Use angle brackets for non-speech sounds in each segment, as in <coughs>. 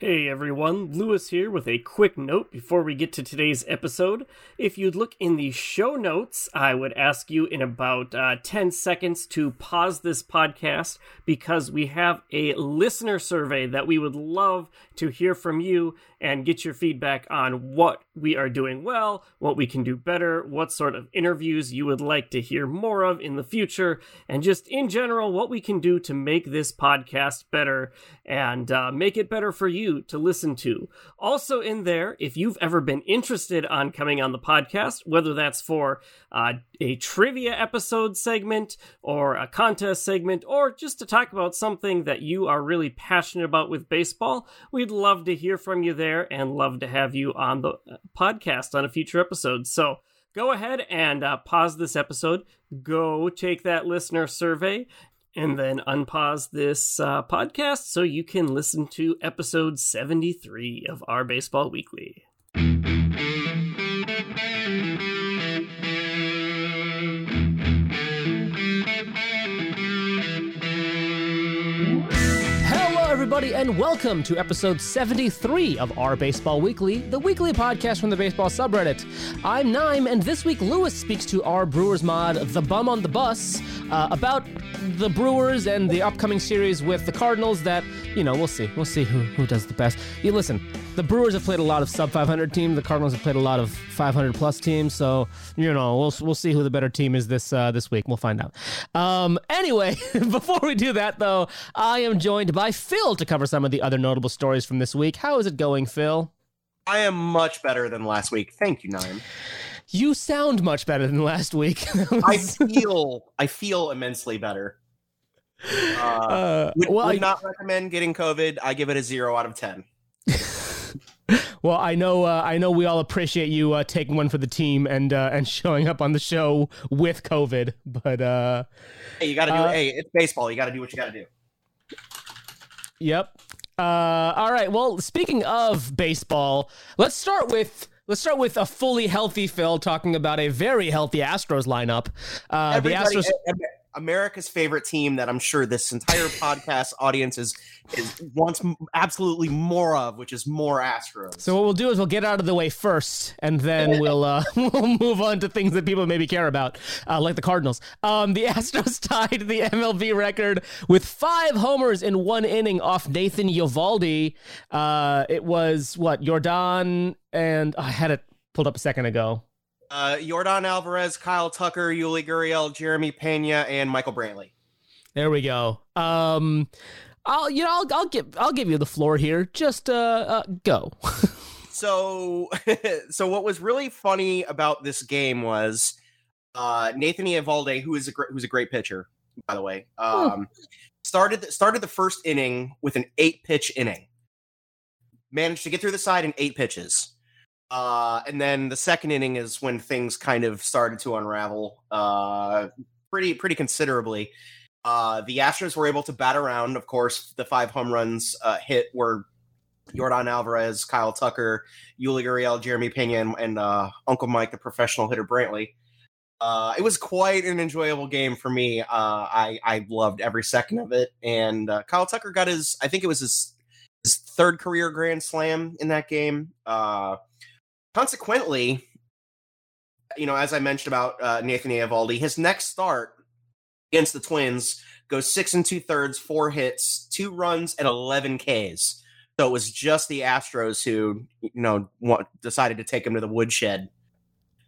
Hey everyone, Lewis here with a quick note before we get to today's episode. If you'd look in the show notes, I would ask you in about uh, 10 seconds to pause this podcast because we have a listener survey that we would love to hear from you and get your feedback on what we are doing well, what we can do better, what sort of interviews you would like to hear more of in the future, and just in general, what we can do to make this podcast better and uh, make it better for you to listen to. Also, in there, if you've ever been interested on coming on the podcast, whether that's for uh, a trivia episode segment or a contest segment, or just to talk about something that you are really passionate about with baseball, we'd love to hear from you there and love to have you on the uh, podcast on a future episode. So, go ahead and uh, pause this episode, go take that listener survey, and then unpause this uh, podcast so you can listen to episode 73 of our Baseball Weekly. Everybody, and welcome to episode 73 of Our Baseball Weekly, the weekly podcast from the baseball subreddit. I'm Nime, and this week Lewis speaks to our Brewers mod, The Bum on the Bus, uh, about the Brewers and the upcoming series with the Cardinals that, you know, we'll see. We'll see who, who does the best. You listen, the Brewers have played a lot of sub 500 teams, the Cardinals have played a lot of 500 plus teams, so, you know, we'll, we'll see who the better team is this, uh, this week. We'll find out. Um, anyway, <laughs> before we do that, though, I am joined by Phil to cover some of the other notable stories from this week. How is it going, Phil? I am much better than last week. Thank you, Nine. You sound much better than last week. <laughs> I feel I feel immensely better. <laughs> Uh, uh, would, well, would I, not recommend getting COVID. I give it a zero out of ten. <laughs> well, I know uh, I know we all appreciate you uh, taking one for the team and uh, and showing up on the show with COVID, but uh, hey, you got to do. Uh, hey, it's baseball. You got to do what you got to do. Yep. Uh, all right. Well, speaking of baseball, let's start with let's start with a fully healthy Phil talking about a very healthy Astros lineup. Uh, the Astros. America's favorite team that I'm sure this entire podcast audience is is wants absolutely more of, which is more Astros. So what we'll do is we'll get out of the way first, and then <laughs> we'll uh, <laughs> we'll move on to things that people maybe care about, uh, like the Cardinals. Um, the <laughs> Astros tied the MLB record with five homers in one inning off Nathan Eovaldi. Uh, it was what Yordan and I had it pulled up a second ago uh, Yordan Alvarez, Kyle Tucker, Yuli Gurriel, Jeremy Pena, and Michael Brantley. There we go. Um, I'll you know I'll, I'll give I'll give you the floor here. Just uh, uh go. <laughs> so <laughs> so what was really funny about this game was uh, Nathan Eovaldi, who is a great, who's a great pitcher by the way, um, started started the first inning with an eight pitch inning. Managed to get through the side in eight pitches. Uh, and then the second inning is when things kind of started to unravel uh, pretty pretty considerably. Uh, the Astros were able to bat around. Of course, the five home runs uh, hit were Yordan Alvarez, Kyle Tucker, Yuli Gurriel, Jeremy Pena, and, uh, Uncle Mike, the professional hitter Brantley. Uh, it was quite an enjoyable game for me. Uh, I I loved every second of it, and Kyle Tucker got his I think it was his his third career grand slam in that game. Consequently, you know, as I mentioned about uh, Nathan Eovaldi, his next start against the Twins goes six and two thirds, four hits, two runs, and 11 Ks. So it was just the Astros who, you know, decided to take him to the woodshed.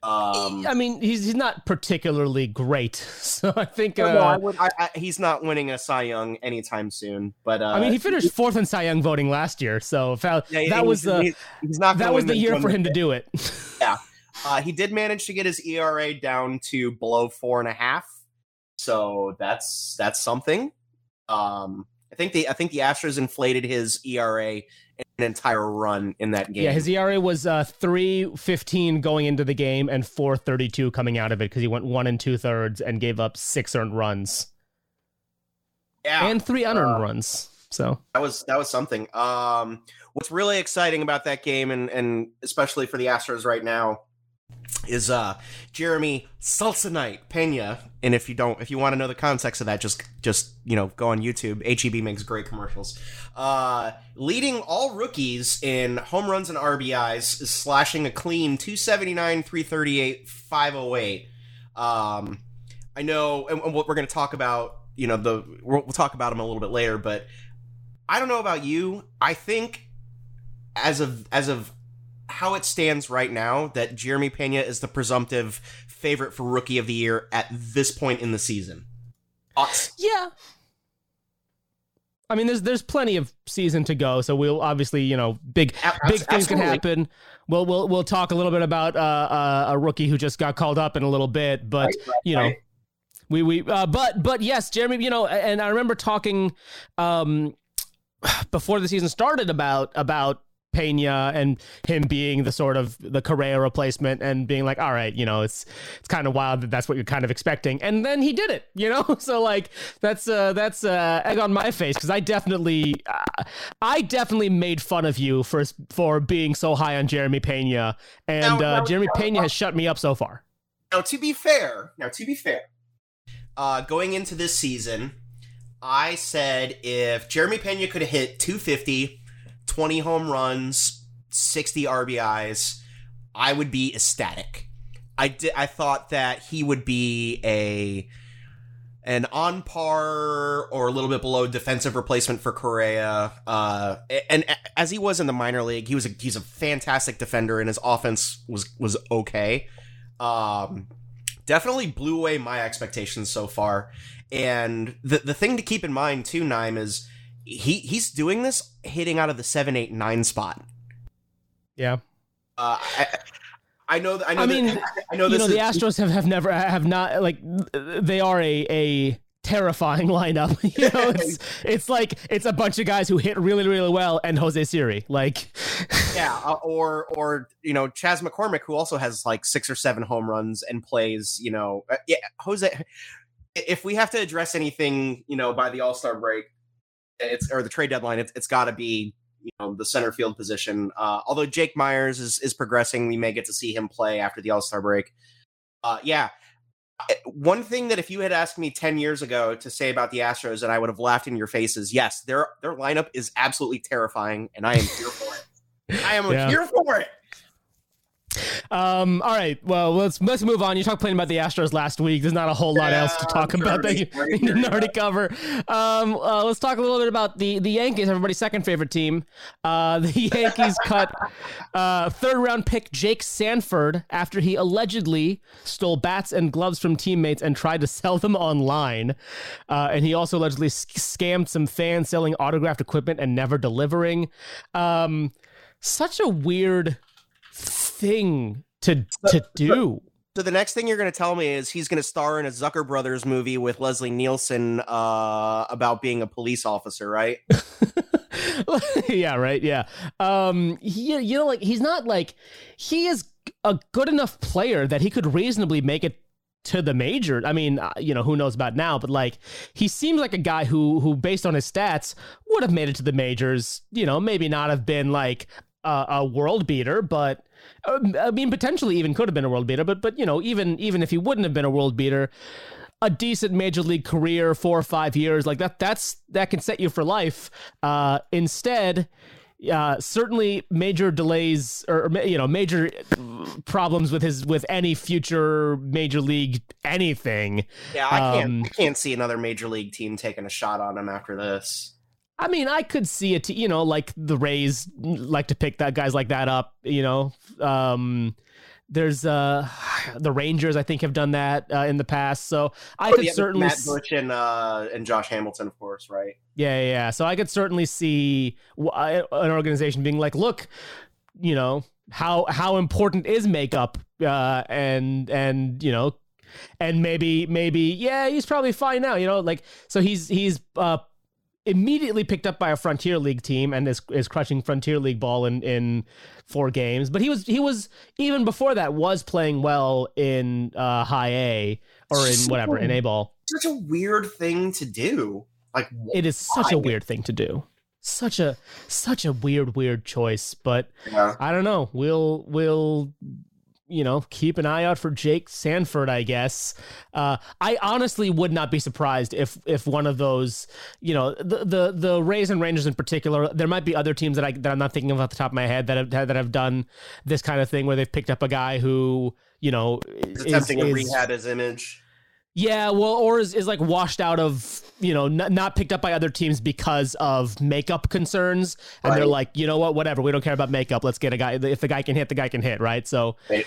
Um, I mean, he's he's not particularly great, <laughs> so I think uh, no, I would, I, I, he's not winning a Cy Young anytime soon. But uh, I mean, he finished fourth in Cy Young voting last year, so that, yeah, that was the he's not that was the year for him to do it. yeah, uh, he did manage to get his ERA down to below four and a half, so that's that's something. Um, I think the I think the Astros inflated his ERA an entire run in that game. Yeah, his ERA was uh, three fifteen going into the game and four thirty two coming out of it because he went one and two thirds and gave up six earned runs. Yeah, and three unearned uh, runs. So that was that was something. Um, what's really exciting about that game, and and especially for the Astros right now, is uh Jeremy Sulsanite Pena. And if you don't if you want to know the context of that, just just you know, go on YouTube. HEB makes great commercials. Uh leading all rookies in home runs and RBIs, is slashing a clean 279, 338, 508. Um I know and, and what we're gonna talk about, you know, the we'll, we'll talk about him a little bit later, but I don't know about you. I think as of as of how it stands right now that Jeremy Pena is the presumptive favorite for rookie of the year at this point in the season. Yeah. I mean, there's there's plenty of season to go, so we'll obviously, you know, big big things can happen. We'll we'll we'll talk a little bit about uh, uh, a rookie who just got called up in a little bit, but Right, right, you know, right. we we uh, but but yes, Jeremy, you know, and I remember talking um <sighs> before the season started about about Pena and him being the sort of the Correa replacement and being like, all right, you know, it's it's kind of wild that that's what you're kind of expecting, and then he did it, you know. <laughs> So like that's uh that's uh egg on my face because I definitely uh, I definitely made fun of you for for being so high on Jeremy Pena, and uh, Jeremy Pena has shut me up so far. Now, to be fair, now to be fair, uh, going into this season, I said if Jeremy Pena could have hit 250, 20 home runs, 60 RBIs, I would be ecstatic. I did. I thought that he would be a an on par or a little bit below defensive replacement for Correa. Uh, and as he was in the minor league, he was a, he's a fantastic defender, and his offense was was okay. Um, definitely blew away my expectations so far. And the the thing to keep in mind too, Nime, is he he's doing this hitting out of the seven, eight, nine spot. Yeah. Uh, I, I know. That, I know. I mean, that, I know you this know, the is, Astros have, have never have not like they are a a terrifying <laughs> lineup. <laughs> you know, it's <laughs> it's like it's a bunch of guys who hit really really well and Jose Siri. Like, yeah, uh, or or you know Chas McCormick, who also has like six or seven home runs and plays. You know, uh, yeah, Jose. If we have to address anything, you know, by the All Star break, it's or the trade deadline, it's, it's got to be you know the center field position. Uh, although Jake Meyers is is progressing, we may get to see him play after the All Star break. Uh, yeah. One thing that if you had asked me 10 years ago to say about the Astros and I would have laughed in your faces, yes, their their lineup is absolutely terrifying and I am here for it. I am <laughs> Yeah. here for it. Um, all right, well let's let's move on. You talked playing about the Astros last week. There's not a whole lot Yeah, else to talk I'm about that you, <laughs> you didn't already cover. Um, uh, let's talk a little bit about the the Yankees, everybody's second favorite team. Uh, the <laughs> Yankees cut uh, third round pick Jake Sanford after he allegedly stole bats and gloves from teammates and tried to sell them online. Uh, and he also allegedly sc- scammed some fans selling autographed equipment and never delivering. Um, such a weird thing to to do. So the next thing you're going to tell me is he's going to star in a Zucker Brothers movie with Leslie Nielsen uh, about being a police officer, right? <laughs> yeah, right. Yeah. Um he you know like he's not like he is a good enough player that he could reasonably make it to the major. I mean, uh, you know, who knows about now, but like he seems like a guy who who based on his stats would have made it to the majors, you know, maybe not have been like a, a world beater, but I mean potentially even could have been a world beater, but but you know, even even if he wouldn't have been a world beater, a decent major league career, four or five years, like that that's that can set you for life. Uh instead, uh, certainly major delays or or, you know major problems with his with any future major league anything. Yeah, I can't. Um, I can't see another major league team taking a shot on him after this. I mean, I could see it. You know, like the Rays like to pick that guys like that up. You know, um, there's uh, <sighs> the Rangers. I think have done that uh, in the past. So I Oh, could yeah, certainly Matt Bush and uh, and Josh Hamilton, of course, right? Yeah, yeah, yeah. So I could certainly see an organization being like, "Look, you know how how important is makeup?" Uh, and and you know, and maybe maybe yeah, he's probably fine now. You know, like so he's he's uh immediately picked up by a Frontier League team and is is crushing Frontier League ball in in four games. But he was he was even before that was playing well in uh high A or in whatever in A ball. Such a weird thing to do. Like It is such a weird thing to do. Such a such a weird weird choice, but yeah. I don't know. We'll we'll you know, keep an eye out for Jake Sanford, I guess. Uh, I honestly would not be surprised if if one of those, you know, the the the Rays and Rangers in particular. There might be other teams that I that I'm not thinking of off the top of my head that have that have done this kind of thing where they've picked up a guy who you know is, attempting is, to rehab his image. Yeah, well, or is, is like washed out of, you know, n- not picked up by other teams because of makeup concerns. And right. they're like, you know what, whatever. We don't care about makeup. Let's get a guy. If the guy can hit, the guy can hit, right? So right.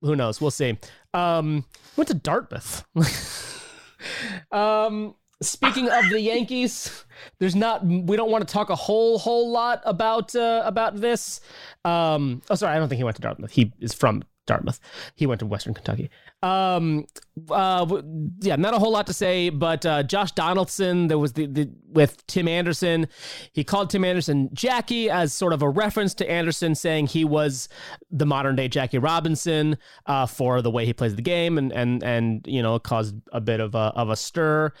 who knows? We'll see. Um, went to Dartmouth. <laughs> um, speaking of the Yankees, there's not, we don't want to talk a whole, whole lot about, uh, about this. Um, oh, sorry. I don't think he went to Dartmouth. He is from Dartmouth. He went to Western Kentucky. Um, uh, yeah, not a whole lot to say, but uh, Josh Donaldson, there was the, the with Tim Anderson. He called Tim Anderson Jackie as sort of a reference to Anderson, saying he was the modern day Jackie Robinson uh, for the way he plays the game, and and and you know caused a bit of a of a stir.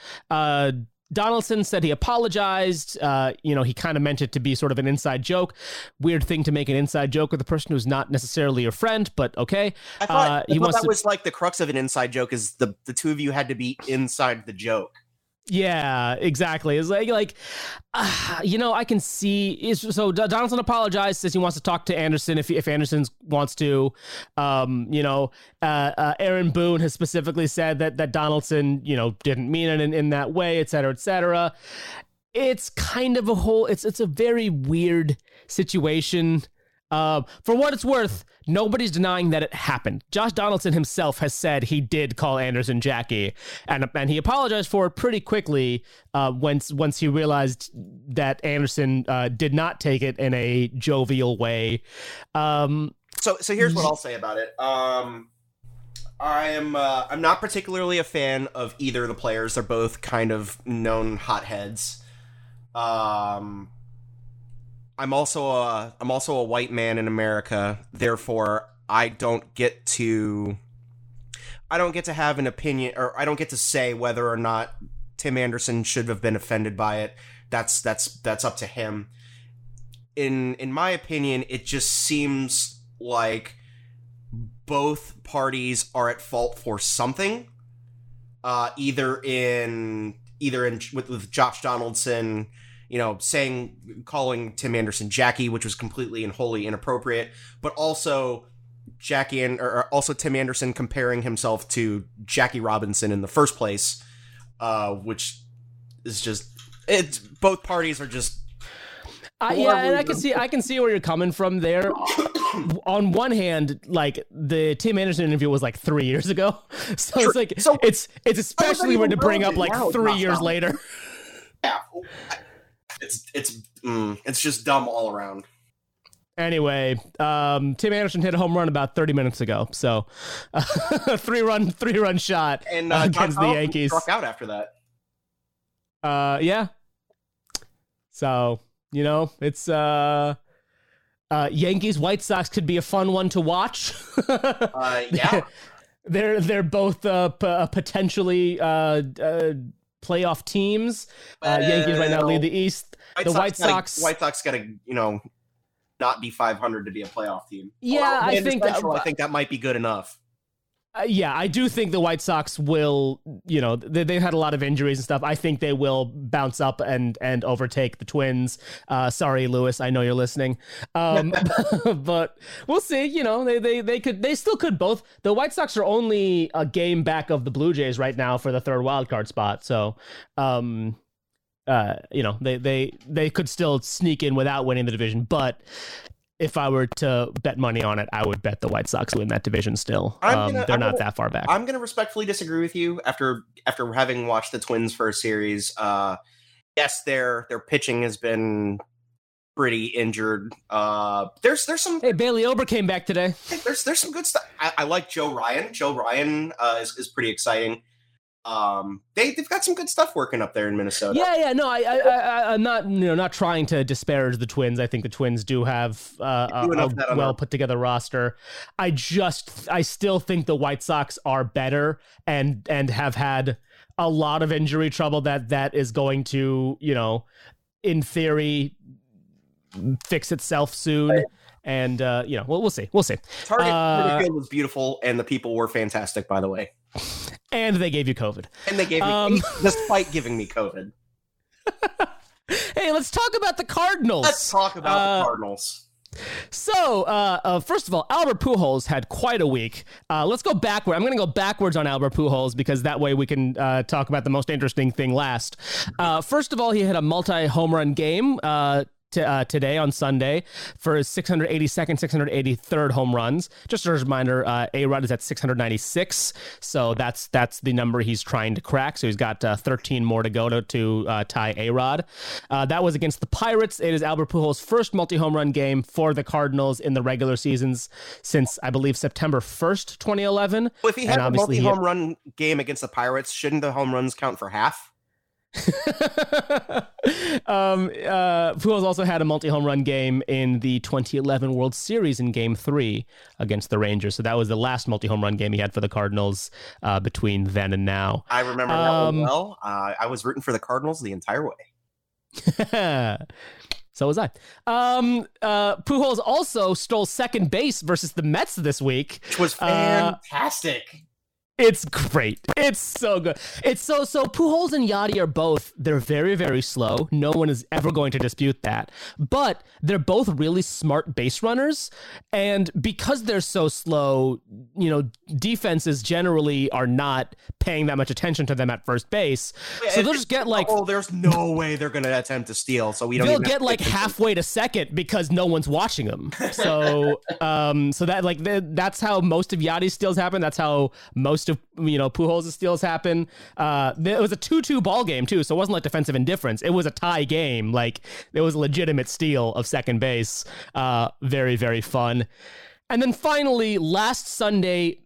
Donaldson said he apologized. Uh, you know, he kind of meant it to be sort of an inside joke. Weird thing to make an inside joke with a person who's not necessarily your friend, but okay. I thought, uh, he I thought that to... was like the crux of an inside joke is the the two of you had to be inside the joke. Yeah, exactly. It's like like uh, you know, I can see so Donaldson apologized says he wants to talk to Anderson if if Anderson wants to. Um, you know, uh, uh, Aaron Boone has specifically said that that Donaldson, you know, didn't mean it in, in that way, et cetera, et cetera. It's kind of a whole it's it's a very weird situation. Uh, for what it's worth, nobody's denying that it happened. Josh Donaldson himself has said he did call Anderson Jackie, and and he apologized for it pretty quickly uh, once once he realized that Anderson uh, did not take it in a jovial way. Um, so so here's what I'll say about it. Um, I am uh, I'm not particularly a fan of either of the players. They're both kind of known hotheads. Um, I'm also a I'm also a white man in America. Therefore, I don't get to I don't get to have an opinion or I don't get to say whether or not Tim Anderson should have been offended by it. That's that's that's up to him. In in my opinion, it just seems like both parties are at fault for something. Uh, either in either in with, with Josh Donaldson you know, saying calling Tim Anderson Jackie, which was completely and wholly inappropriate, but also Jackie and or also Tim Anderson comparing himself to Jackie Robinson in the first place, uh, which is just it's both parties are just uh, yeah, and I can see I can see where you're coming from there. <coughs> On one hand, like the Tim Anderson interview was like three years ago, <laughs> so it's like so, it's it's especially weird to bring up like three years later. <laughs> Yeah, it's it's mm, it's just dumb all around. Anyway, um, Tim Anderson hit a home run about 30 minutes ago. So, uh, <laughs> three run, three run shot and uh, against the Yankees. Struck out after that. Uh, yeah. So you know, it's uh, uh, Yankees White Sox could be a fun one to watch. uh, <laughs> yeah. They're they're both uh, p- uh, potentially uh, uh, playoff teams. Uh, Yankees right now lead the East. White the Sox White Sox. Gotta, White Sox got to you know not be 500 to be a playoff team. Yeah, I think that, I think that might be good enough. Uh, yeah, I do think the White Sox will, you know, they, they've had a lot of injuries and stuff. I think they will bounce up and and overtake the Twins. Uh, sorry, Lewis, I know you're listening, um, <laughs> <laughs> but we'll see. You know, they, they they could they still could both. The White Sox are only a game back of the Blue Jays right now for the third wild card spot. So, um, uh, you know, they they they could still sneak in without winning the division, but if I were to bet money on it, I would bet the White Sox win that division still. Um, gonna, they're I'm not gonna, that far back. I'm going to respectfully disagree with you after after having watched the Twins for a series. Uh, yes, their their pitching has been pretty injured. Uh, there's there's some. Hey, Bailey Ober came back today. There's there's some good stuff. I, I like Joe Ryan. Joe Ryan uh, is is pretty exciting um, they they've got some good stuff working up there in Minnesota. Yeah, yeah. No, I, I, I am not you know not trying to disparage the Twins. I think the Twins do have uh, a, a well put together roster. I just I still think the White Sox are better and and have had a lot of injury trouble that that is going to you know in theory fix itself soon. And uh, you know, well, we'll see. We'll see. Target, Uh, Field was beautiful, and the people were fantastic, by the way. And they gave you COVID. And they gave me, Um, <laughs> despite giving me COVID. <laughs> Hey, let's talk about the Cardinals. Let's talk about Uh, the Cardinals. So, uh, uh, first of all, Albert Pujols had quite a week. Uh, let's go backward. I'm going to go backwards on Albert Pujols because that way we can uh, talk about the most interesting thing last. Uh, first of all, he had a multi home run game. T- uh, today on Sunday for his 682nd, 683rd home runs. Just a reminder, uh, A Rod is at 696, so that's that's the number he's trying to crack. So he's got uh, 13 more to go to, to uh, tie A Rod. Uh, that was against the Pirates. It is Albert Pujols' first multi home run game for the Cardinals in the regular seasons since I believe September 1st, 2011. Well, if he and had a multi home run game against the Pirates, shouldn't the home runs count for half? <laughs> um, uh, Pujols also had a multi-home run game in the 2011 World Series in Game Three against the Rangers. So that was the last multi-home run game he had for the Cardinals uh, between then and now. I remember that Um, one well. Uh, I was rooting for the Cardinals the entire way. <laughs> so was I. Um, uh, Pujols also stole second base versus the Mets this week. Which was Uh, fantastic. It's great. It's so good. It's so so. Pujols and Yadi are both. They're very very slow. No one is ever going to dispute that. But they're both really smart base runners, and because they're so slow, you know, defenses generally are not paying that much attention to them at first base. So they'll just get like oh, there's no way they're going to attempt to steal. So we don't. they'll get like halfway to second because no one's watching them. So, um, so that like th- that's how most of Yadi's steals happen. That's how most of you know Pujols' steals happen. Uh, it was a two-two ball game too, so it wasn't like defensive indifference. It was a tie game. Like it was a legitimate steal of second base. Uh, very very fun. And then finally, last Sunday,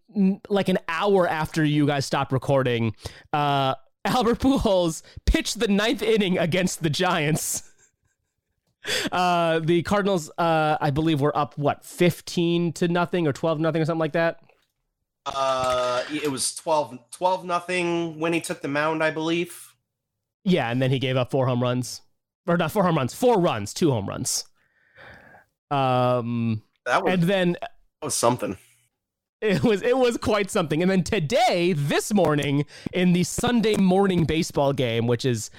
like an hour after you guys stopped recording, uh, Albert Pujols pitched the ninth inning against the Giants. <laughs> Uh, the Cardinals, uh, I believe, were up what fifteen to nothing or twelve nothing or something like that. Uh, it was 12, 12 nothing when he took the mound, I believe. Yeah, and then he gave up four home runs, or not four home runs, four runs, two home runs. Um, That was, and then that was something. it was it was quite something. And then today, this morning, in the Sunday morning baseball game, which is,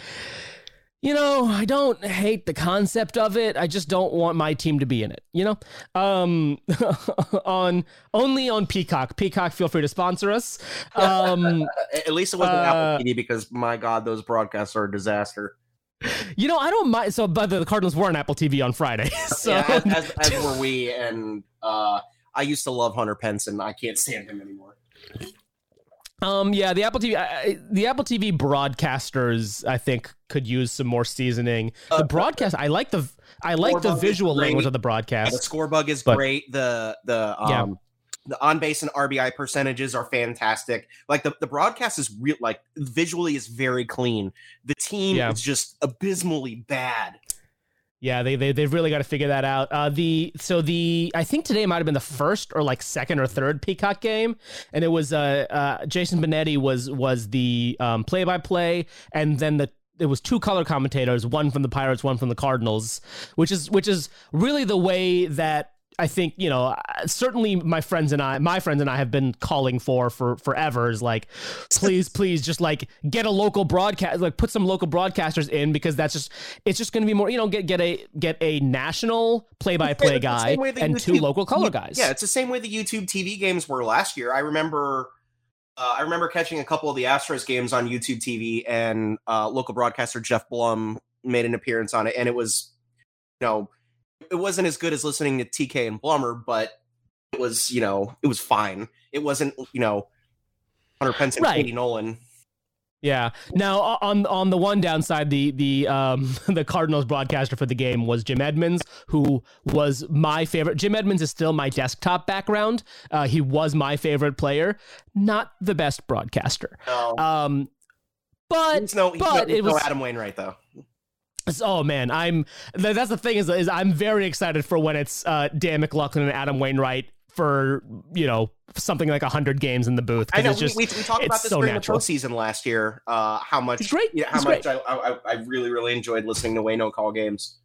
you know, I don't hate the concept of it. I just don't want my team to be in it. You know, um, <laughs> on only on Peacock. Peacock, feel free to sponsor us. Um, <laughs> At least it wasn't Uh, Apple TV because my God, those broadcasts are a disaster. you know, I don't mind. So, but the Cardinals were on Apple TV on Friday. <laughs> So, yeah, as, as, as were we, and uh, I used to love Hunter Pence, and I can't stand him anymore. Um, yeah, the Apple TV, I- the Apple TV broadcasters, I think, could use some more seasoning. The Uh, broadcast, I like the, I like the visual language of the broadcast. The score bug is But- great. The the um, Yeah. the on base and RBI percentages are fantastic. Like the, the broadcast is real like visually is very clean. The team Yeah. is just abysmally bad. Yeah, they they they've really got to figure that out. Uh, the so the I think today might have been the first or like second or third Peacock game, and it was uh, uh Jason Benetti was was the play by play, and then the it was two color commentators, one from the Pirates, one from the Cardinals, which is which is really the way that I think you know uh, certainly my friends and I, my friends and I have been calling for for forever is like, please, please, just like get a local broadcast, like put some local broadcasters in because that's just it's just going to be more, you know, get get a get a national play by play guy same way that and two local color guys. Yeah, it's the same way the YouTube TV games were last year. I remember. Uh, I remember catching a couple of the Astros games on YouTube TV, and uh, local broadcaster Geoff Blum made an appearance on it, and it was, you know, it wasn't as good as listening to TK and Blummer, but it was, you know, it was fine. It wasn't, you know, Hunter Pence and Right. Katie Nolan. Yeah. Now on on the one downside, the the um <laughs> the Cardinals broadcaster for the game was Jim Edmonds, who was my favorite. Jim Edmonds is still my desktop background. Uh, he was my favorite player, not the best broadcaster. No, Um, but he's no, he's but no, it no was- Adam Wainwright though. Oh man, I'm. That's the thing is, is I'm very excited for when it's uh, Dan McLaughlin and Adam Wainwright for you know something like hundred games in the booth. I know it's just, we, we, we talked about this so during natural. the postseason last year. Uh, how much It's great. Yeah, how It's much great. I, I I really really enjoyed listening to Wayno call games.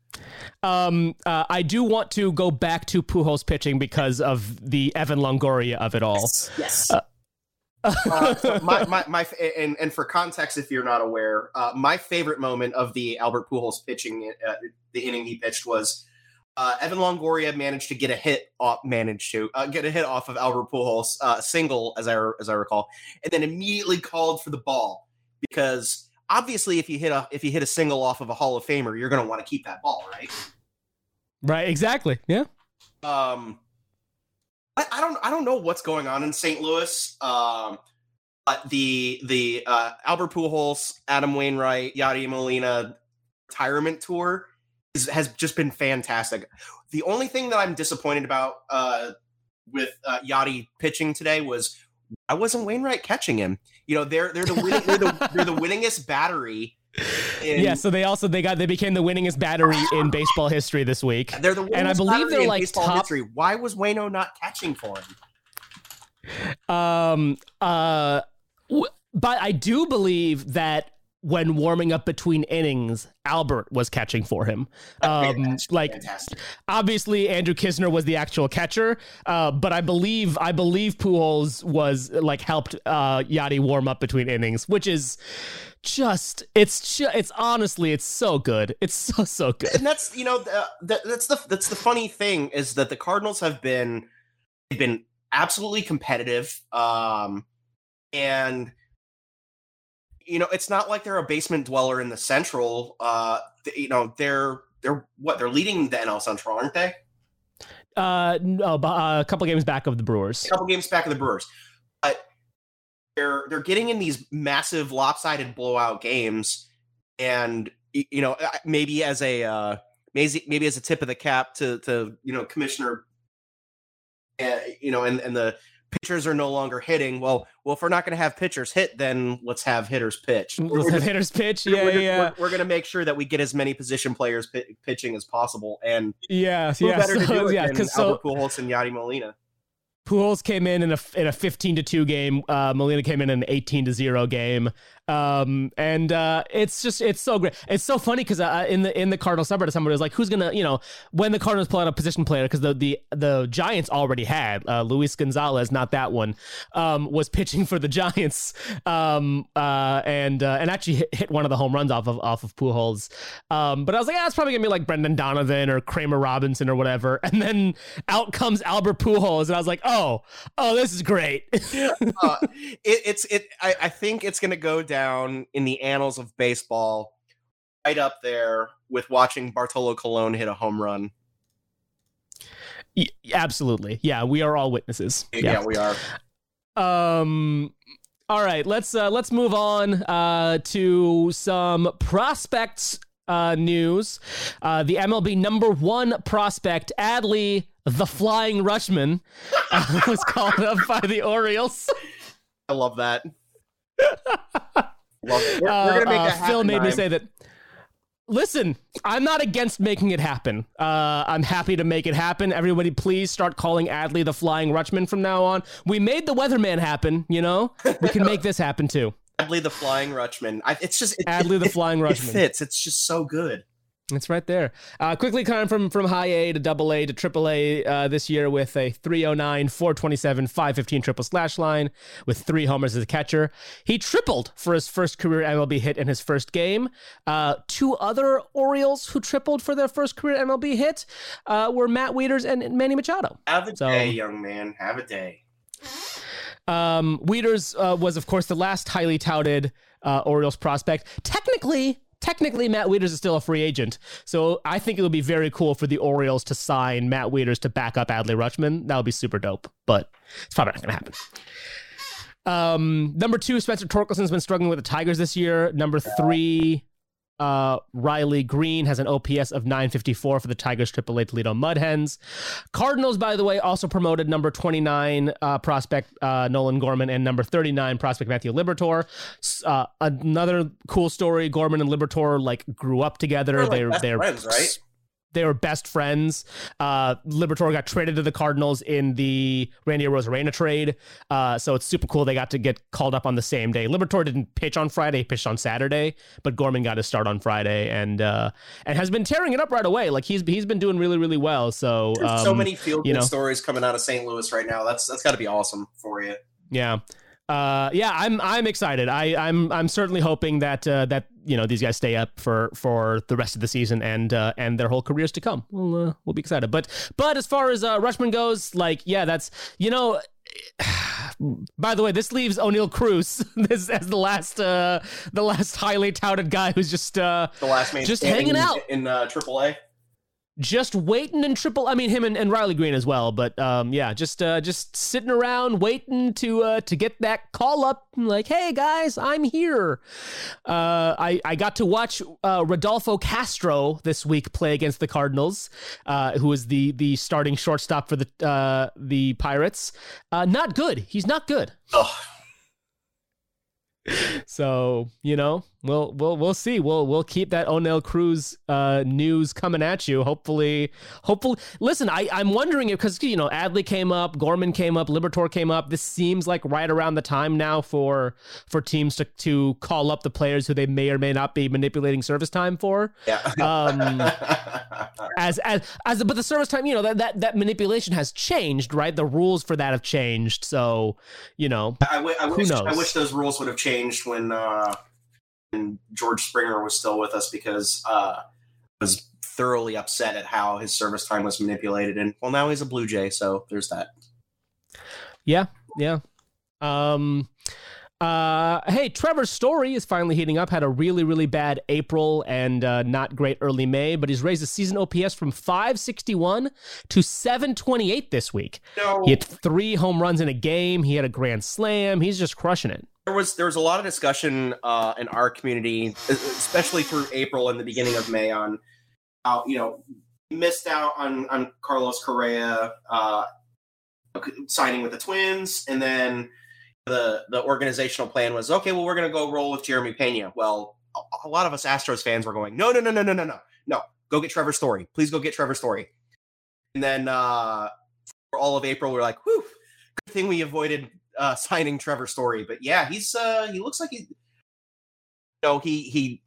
Um, uh, I do want to go back to Pujols pitching because of the Evan Longoria of it all. Yes. Uh, uh, so <laughs> my, my, my, and, and for context, if you're not aware, uh, my favorite moment of the Albert Pujols pitching, uh, the inning he pitched was uh, Evan Longoria managed to get a hit off, managed to uh, get a hit off of Albert Pujols, uh, single as I as I recall, and then immediately called for the ball because obviously if you hit a if you hit a single off of a Hall of Famer, you're going to want to keep that ball, right? Right. Exactly. Yeah. Um, I, I don't I don't know what's going on in St. Louis. Um, but the the uh, Albert Pujols, Adam Wainwright, Yadi Molina retirement tour is, has just been fantastic. The only thing that I'm disappointed about uh, with uh, Yadi pitching today was I wasn't Wainwright catching him. You know, they're they're the winning, they're the they're the <laughs> winningest battery. In, yeah, so they also they got they became the winningest battery in baseball history this week. They're the and I believe they're like top. History. Why was Wayno not catching for him? Um. Uh. But I do believe that when warming up between innings, Albert was catching for him. Um, like fantastic. obviously Andrew Knizner was the actual catcher, uh, but I believe I believe Pujols was like helped uh, Yadi warm up between innings, which is just it's it's honestly it's so good. It's <laughs> so so good. And that's you know the, that's the that's the funny thing is that the Cardinals have been they've been absolutely competitive, um, and you know, it's not like they're a basement dweller in the Central. Uh, you know, they're they're what they're leading the NL Central, aren't they? Uh, no, uh, a couple games back of the Brewers. A couple games back of the Brewers, but they're they're getting in these massive lopsided blowout games, and you know, maybe as a uh, maybe maybe as a tip of the cap to to you know Commissioner, uh, you know, and and the pitchers are no longer hitting. Well, well, if we're not going to have pitchers hit, then let's have hitters pitch. Let's we're have hitters pitch. Yeah, we're, yeah. We're, we're going to make sure that we get as many position players p- pitching as possible. And yeah, yeah, better so, to do <laughs> it yeah, than so, Albert Pujols and Yadi Molina. Pujols came in in a in a 15 to 2 game. Uh, Molina came in in an 18 to 0 game. Um, and uh, it's just it's so great. It's so funny because uh, in the in the Cardinal subreddit, somebody was like, "Who's gonna you know when the Cardinals pull out a position player because the the the Giants already had uh, Luis Gonzalez, not that one, um, was pitching for the Giants, um, uh, and uh, and actually hit, hit one of the home runs off of off of Pujols. Um, but I was like, ah, it's probably gonna be like Brendan Donovan or Kramer Robertson or whatever. <laughs> And then out comes Albert Pujols, and I was like, oh, oh, this is great. <laughs> uh, it, it's it. I, I think it's gonna go down down in the annals of baseball, right up there with watching Bartolo Colon hit a home run. absolutely. Yeah, we are all witnesses. Yeah, yeah we are. Um all right, let's uh, let's move on uh, to some prospects uh, news. Uh, the MLB number one prospect, Adley the Flying Rutschman, <laughs> uh, was called up by the Orioles. I love that. <laughs> Well, we're, we're gonna make uh, Phil made time. me say that. Listen, I'm not against making it happen. Uh, I'm happy to make it happen. Everybody, please start calling Adley the Flying Rutschman from now on. We made the Weatherman happen. You know, we can make this happen too. <laughs> Adley the Flying Rutschman. I, it's just it, Adley it, the Flying Rutschman. It fits. It's just so good. It's right there. Uh, quickly coming from from high A to double A to triple A uh, this year with a 309, 427, 515 triple slash line with three homers as a catcher. He tripled for his first career MLB hit in his first game. Uh, two other Orioles who tripled for their first career MLB hit uh, were Matt Wieters and Manny Machado. Have a so, day, young man. Have a day. Um, Wieters uh, was, of course, the last highly touted uh, Orioles prospect. Technically, technically Matt Wieters is still a free agent. So I think it would be very cool for the Orioles to sign Matt Wieters to back up Adley Rutschman. That would be super dope, but it's probably not going to happen. Um, number two, Spencer Torkelson's been struggling with the Tigers this year. Number three, uh, Riley Greene has an OPS of 954 for the Tigers AAA Toledo Mud Hens. Cardinals, by the way, also promoted number 29 uh, prospect uh, Nolan Gorman and number 39 prospect Matthew Liberatore. Uh, another cool story: Gorman and Liberatore like grew up together. They're, like they're, they're friends, right? They were best friends. Uh, Liberatore got traded to the Cardinals in the Randy Arozarena trade, uh, so it's super cool. They got to get called up on the same day. Liberatore didn't pitch on Friday; he pitched on Saturday, but Gorman got his start on Friday and uh, and has been tearing it up right away. Like he's he's been doing really really well. So There's so um, many field you good know. stories coming out of St. Louis right now. That's that's got to be awesome for you. Yeah. Uh, yeah, I'm I'm excited. I I'm I'm certainly hoping that uh, that you know these guys stay up for for the rest of the season and uh, and their whole careers to come. We'll uh, we'll be excited. But but as far as uh, Rutschman goes, like yeah, that's you know. <sighs> By the way, this leaves Oneil Cruz <laughs> this as the last uh the last highly touted guy who's just uh The last man Just hanging out. in uh, AAA. Just waiting in triple i mean him and, and riley greene as well but um yeah just uh just sitting around waiting to uh to get that call up like hey guys i'm here. Uh i i got to watch uh rodolfo castro this week play against the cardinals uh who is the the starting shortstop for the uh the pirates. Uh not good. He's not good. Ugh. so you know, we'll we'll we'll see. We'll we'll keep that Oneil Cruz uh, news coming at you. Hopefully, hopefully. Listen, I I'm wondering if because you know Adley came up, Gorman came up, Liberatore came up. This seems like right around the time now for for teams to to call up the players who they may or may not be manipulating service time for. Yeah. Um, <laughs> as as as but the service time, you know that that that manipulation has changed, right? The rules for that have changed. So you know, I, w- I wish I knows? wish those rules would have changed when uh, when George Springer was still with us because uh, was thoroughly upset at how his service time was manipulated. And well, now he's a Blue Jay, so there's that. Yeah, yeah. Um uh hey, Trevor's story is finally heating up. Had a really, really bad April and uh, not great early May, but he's raised his season OPS from 561 to 728 this week. No, He hit three home runs in a game. He had a grand slam. He's just crushing it. There was there was a lot of discussion uh, in our community, especially through April and the beginning of May, on how you know missed out on on Carlos Correa uh, signing with the Twins, and then the the organizational plan was okay. Well, we're going to go roll with Jeremy Pena. Well, a, a lot of us Astros fans were going, no, no, no, no, no, no, no, no. Go get Trevor Story. Please go get Trevor Story. And then uh, for all of April, we are like, whew, good thing we avoided uh, signing Trevor Story. But yeah, he's uh, he looks like he, you know, he he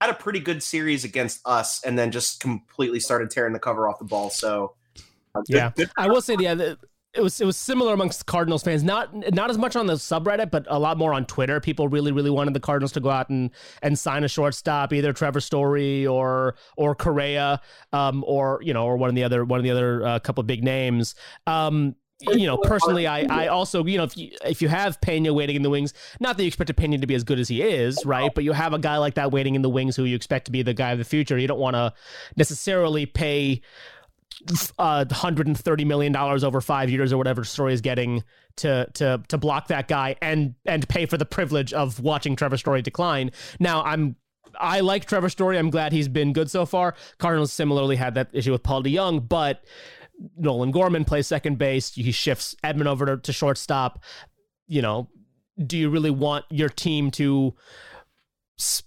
had a pretty good series against us, and then just completely started tearing the cover off the ball. So uh, good- Yeah. good I will say the other. It was it was similar amongst Cardinals fans. Not not as much on the subreddit, but a lot more on Twitter. People really really wanted the Cardinals to go out and and sign a shortstop, either Trevor Story or or Correa, um, or you know, or one of the other one of the other uh, couple of big names. Um, you know, personally, I, I also, you know, if you if you have Pena waiting in the wings, not that you expect Pena to be as good as he is, right? But you have a guy like that waiting in the wings who you expect to be the guy of the future. You don't want to necessarily pay uh, 130 million dollars over five years or whatever Story is getting to to to block that guy and and pay for the privilege of watching Trevor Story decline. Now I'm. I like Trevor Story. I'm glad he's been good so far. Cardinals similarly had that issue with Paul DeYoung, but Nolan Gorman plays second base. He shifts Edman over to, to shortstop. You know, do you really want your team to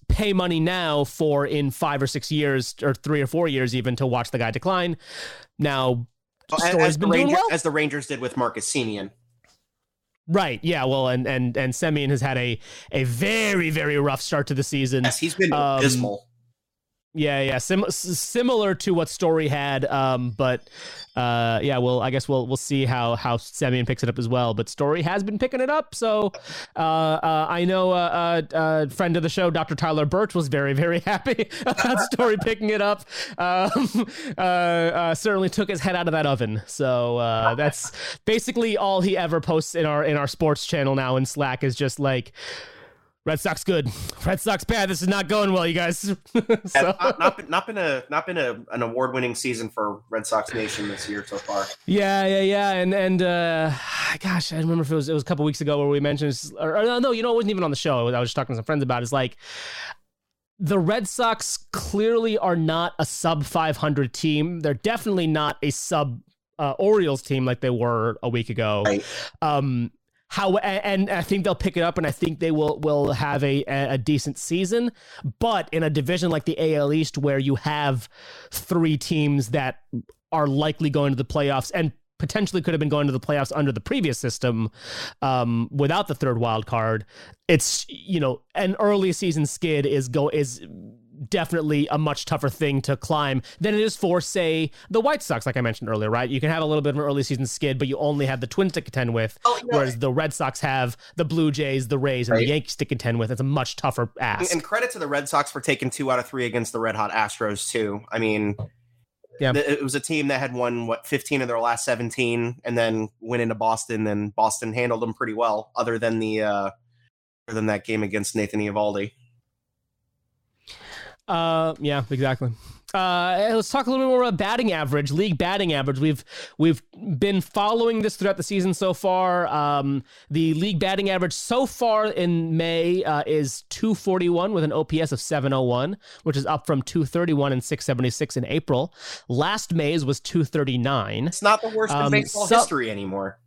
pay money now for in five or six years or three or four years even to watch the guy decline? Now, as, as the Ranger- well. as the Rangers did with Marcus Semien. Right. Yeah. Well, and and and Semien has had a a very very rough start to the season. Yes, he's been Um, abysmal. Yeah, yeah, Sim- similar to what Story had, um, but uh, yeah, well, I guess we'll we'll see how how Semien picks it up as well. But Story has been picking it up, so uh, uh, I know a uh, uh, uh, friend of the show, Dr. Tyler Birch, was very very <laughs> happy about Story picking it up. Um, certainly took his head out of that oven. So that's basically all he ever posts in our in our sports channel now in Slack is just like. Red Sox good. Red Sox bad. This is not going well, you guys. <laughs> so, not, not been not been a not been a, an award winning season for Red Sox Nation this year so far. yeah, yeah, yeah, and and uh, gosh, I remember if it was it was a couple weeks ago where we mentioned, or, or no, you know, it wasn't even on the show. I was just talking to some friends about. It's like the Red Sox clearly are not a sub 500 team. They're definitely not a sub uh, Orioles team like they were a week ago. Right. Um, how and I think they'll pick it up, and I think they will will have a a decent season. But in a division like the AL East, where you have three teams that are likely going to the playoffs and potentially could have been going to the playoffs under the previous system um, without the third wild card. It's you know an early season skid is go is definitely a much tougher thing to climb than it is for, say, the White Sox, like I mentioned earlier, right? You can have a little bit of an early season skid, but you only have the Twins to contend with, oh, no. whereas the Red Sox have the Blue Jays, the Rays, and right. the Yankees to contend with. It's a much tougher ask. And credit to the Red Sox for taking two out of three against the Red Hot Astros, too. I mean, yeah. it was a team that had won, what, 15 of their last 17, and then went into Boston, and Boston handled them pretty well, other than the, uh, other than that game against Nathan Eovaldi. Uh, yeah, exactly. Uh, let's talk a little bit more about batting average, league batting average. We've we've been following this throughout the season so far. Um, the league batting average so far in May uh, is 241 with an OPS of 701, which is up from 231 and 676 in April. Last May's was 239. It's not the worst um, in baseball so- history anymore.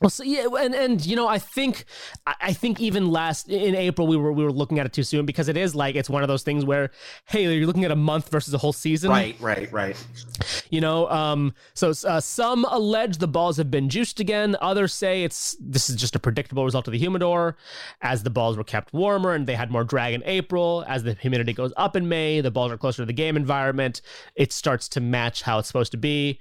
Well, so yeah, and and you know, I think I think even last in April we were we were looking at it too soon because it is like it's one of those things where hey, you're looking at a month versus a whole season. Right, right, right. You know, um, so uh, some allege the balls have been juiced again. Others say it's this is just a predictable result of the humidor, as the balls were kept warmer and they had more drag in April. As the humidity goes up in May, the balls are closer to the game environment. It starts to match how it's supposed to be.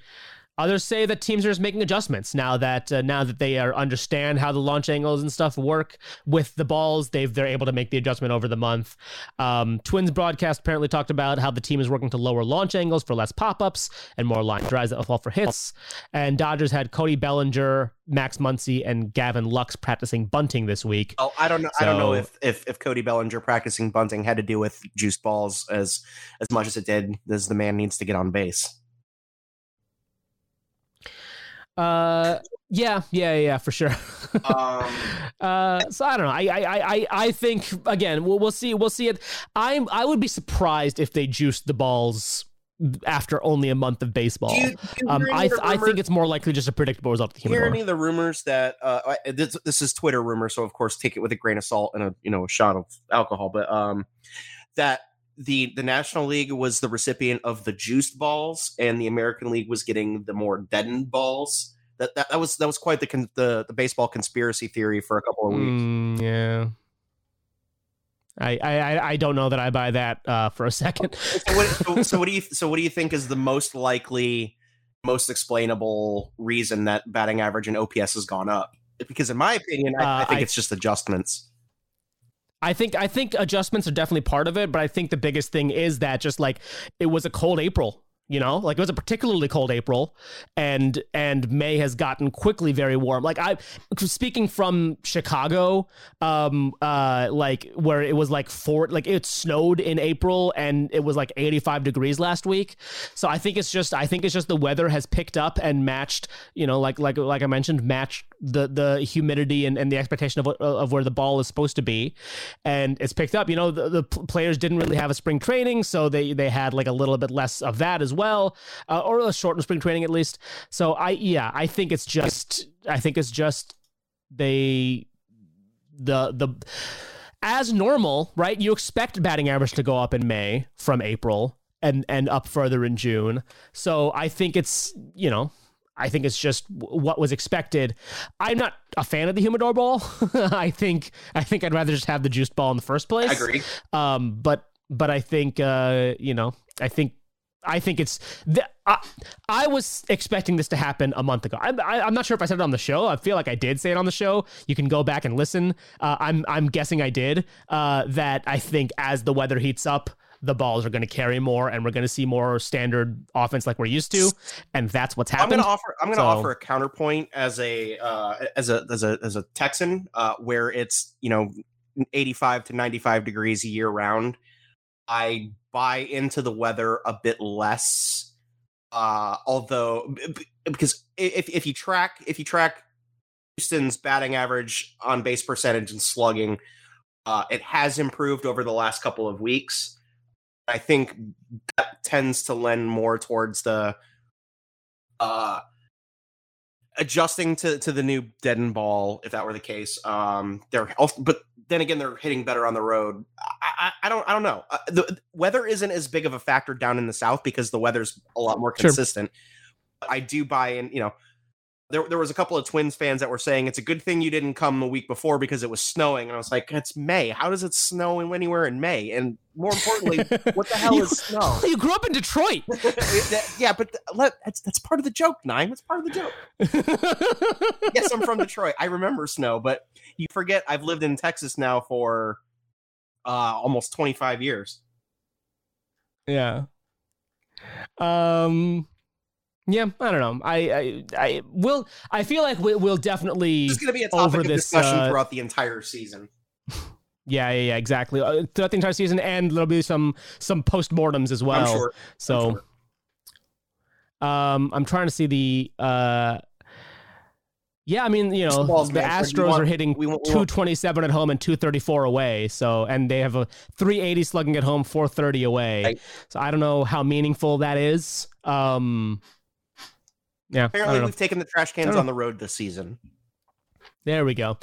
Others say that teams are just making adjustments now that uh, now that they are understand how the launch angles and stuff work with the balls. They've they're able to make the adjustment over the month. Um, Twins broadcast apparently talked about how the team is working to lower launch angles for less pop ups and more line drives that fall for hits. And Dodgers had Cody Bellinger, Max Muncy, and Gavin Lux practicing bunting this week. Oh, I don't know. So, I don't know if, if if Cody Bellinger practicing bunting had to do with juice balls as as much as it did as the man needs to get on base. Uh, yeah, yeah, yeah, for sure. um, <laughs> uh, so I don't know. I, I, I, I think again, we'll, we'll see. We'll see it. I'm, I would be surprised if they juiced the balls after only a month of baseball. Do you, do um, I, I think it's more likely just a predictable result. Of the hear any of the rumors that uh, this, this is Twitter rumor, so of course take it with a grain of salt and a you know a shot of alcohol, but um, that the the National League was the recipient of the juiced balls, and the American League was getting the more deadened balls. That that, that was that was quite the, con- the the baseball conspiracy theory for a couple of weeks. Mm, yeah. I, I I don't know that I buy that uh, for a second. so, what, so, so what do you so what do you think is the most likely, most explainable reason that batting average and OPS has gone up? Because in my opinion, I, uh, I think I, it's just adjustments. I think I think adjustments are definitely part of it, but I think the biggest thing is that just like it was a cold April you know like it was a particularly cold april and and may has gotten quickly very warm. Like i speaking from chicago um uh like where it was like four like it snowed in april and it was like 85 degrees last week. So i think it's just i think it's just the weather has picked up and matched you know like like like i mentioned matched the the humidity and, and the expectation of of where the ball is supposed to be. And it's picked up. You know the, the players didn't really have a spring training so they they had like a little bit less of that as well well, uh, or a shortened spring training at least. So I yeah, I think it's just I think it's just they the the as normal, right? You expect batting average to go up in May from April and and up further in June. So I think it's you know I think it's just what was expected. I'm not a fan of the humidor ball. <laughs> I think I think I'd rather just have the juiced ball in the first place. I agree. Um, but but I think uh, you know I think I think it's. The, I, I, was expecting this to happen a month ago. I, I, am not sure if I said it on the show. I feel like I did say it on the show. You can go back and listen. Uh, I'm I'm guessing I did. Uh, that I think as the weather heats up, the balls are going to carry more, and we're going to see more standard offense like we're used to, and that's what's happening. I'm going to offer. I'm going to so, offer a counterpoint as a uh, as a as a as a Texan, uh, where it's you know 85 to 95 degrees year round. I buy into the weather a bit less. Uh, although because if if you track if you track Houston's batting average on base percentage and slugging, uh, it has improved over the last couple of weeks. I think that tends to lend more towards the uh adjusting to to the new deadened ball. If that were the case, um, they're also, but then again, they're hitting better on the road. I, I, I don't I don't know. Uh, the weather isn't as big of a factor down in the south because the weather's a lot more Sure. consistent. I do buy in. You know, there there was a couple of Twins fans that were saying it's a good thing you didn't come the week before because it was snowing, and I was like, it's May. How does it snow anywhere in May? And more importantly, <laughs> what the hell you, is snow? <laughs> You grew up in Detroit. <laughs> yeah, but let, that's that's part of the joke, Nine. That's part of the joke. yes, I'm from Detroit. I remember snow, but you forget I've lived in Texas now for uh, almost 25 years. yeah. Um. Yeah, I don't know. I, I, I will. I feel like we, we'll definitely. It's going to be a Over topic of this, discussion uh, throughout the entire season. <laughs> Yeah, yeah, yeah, exactly. Uh, throughout the entire season, and there'll be some some postmortems as well. I'm sure. So, um, I'm trying to see the. uh Yeah, I mean, you know, balls, the man. Astros want- are hitting we want- we want- 227 at home and 234 away. So, and they have a 380 slugging at home, 430 away. Right. So, I don't know how meaningful that is. Um, yeah, I Apparently, don't know. we've taken the trash cans on the road this season. There we go.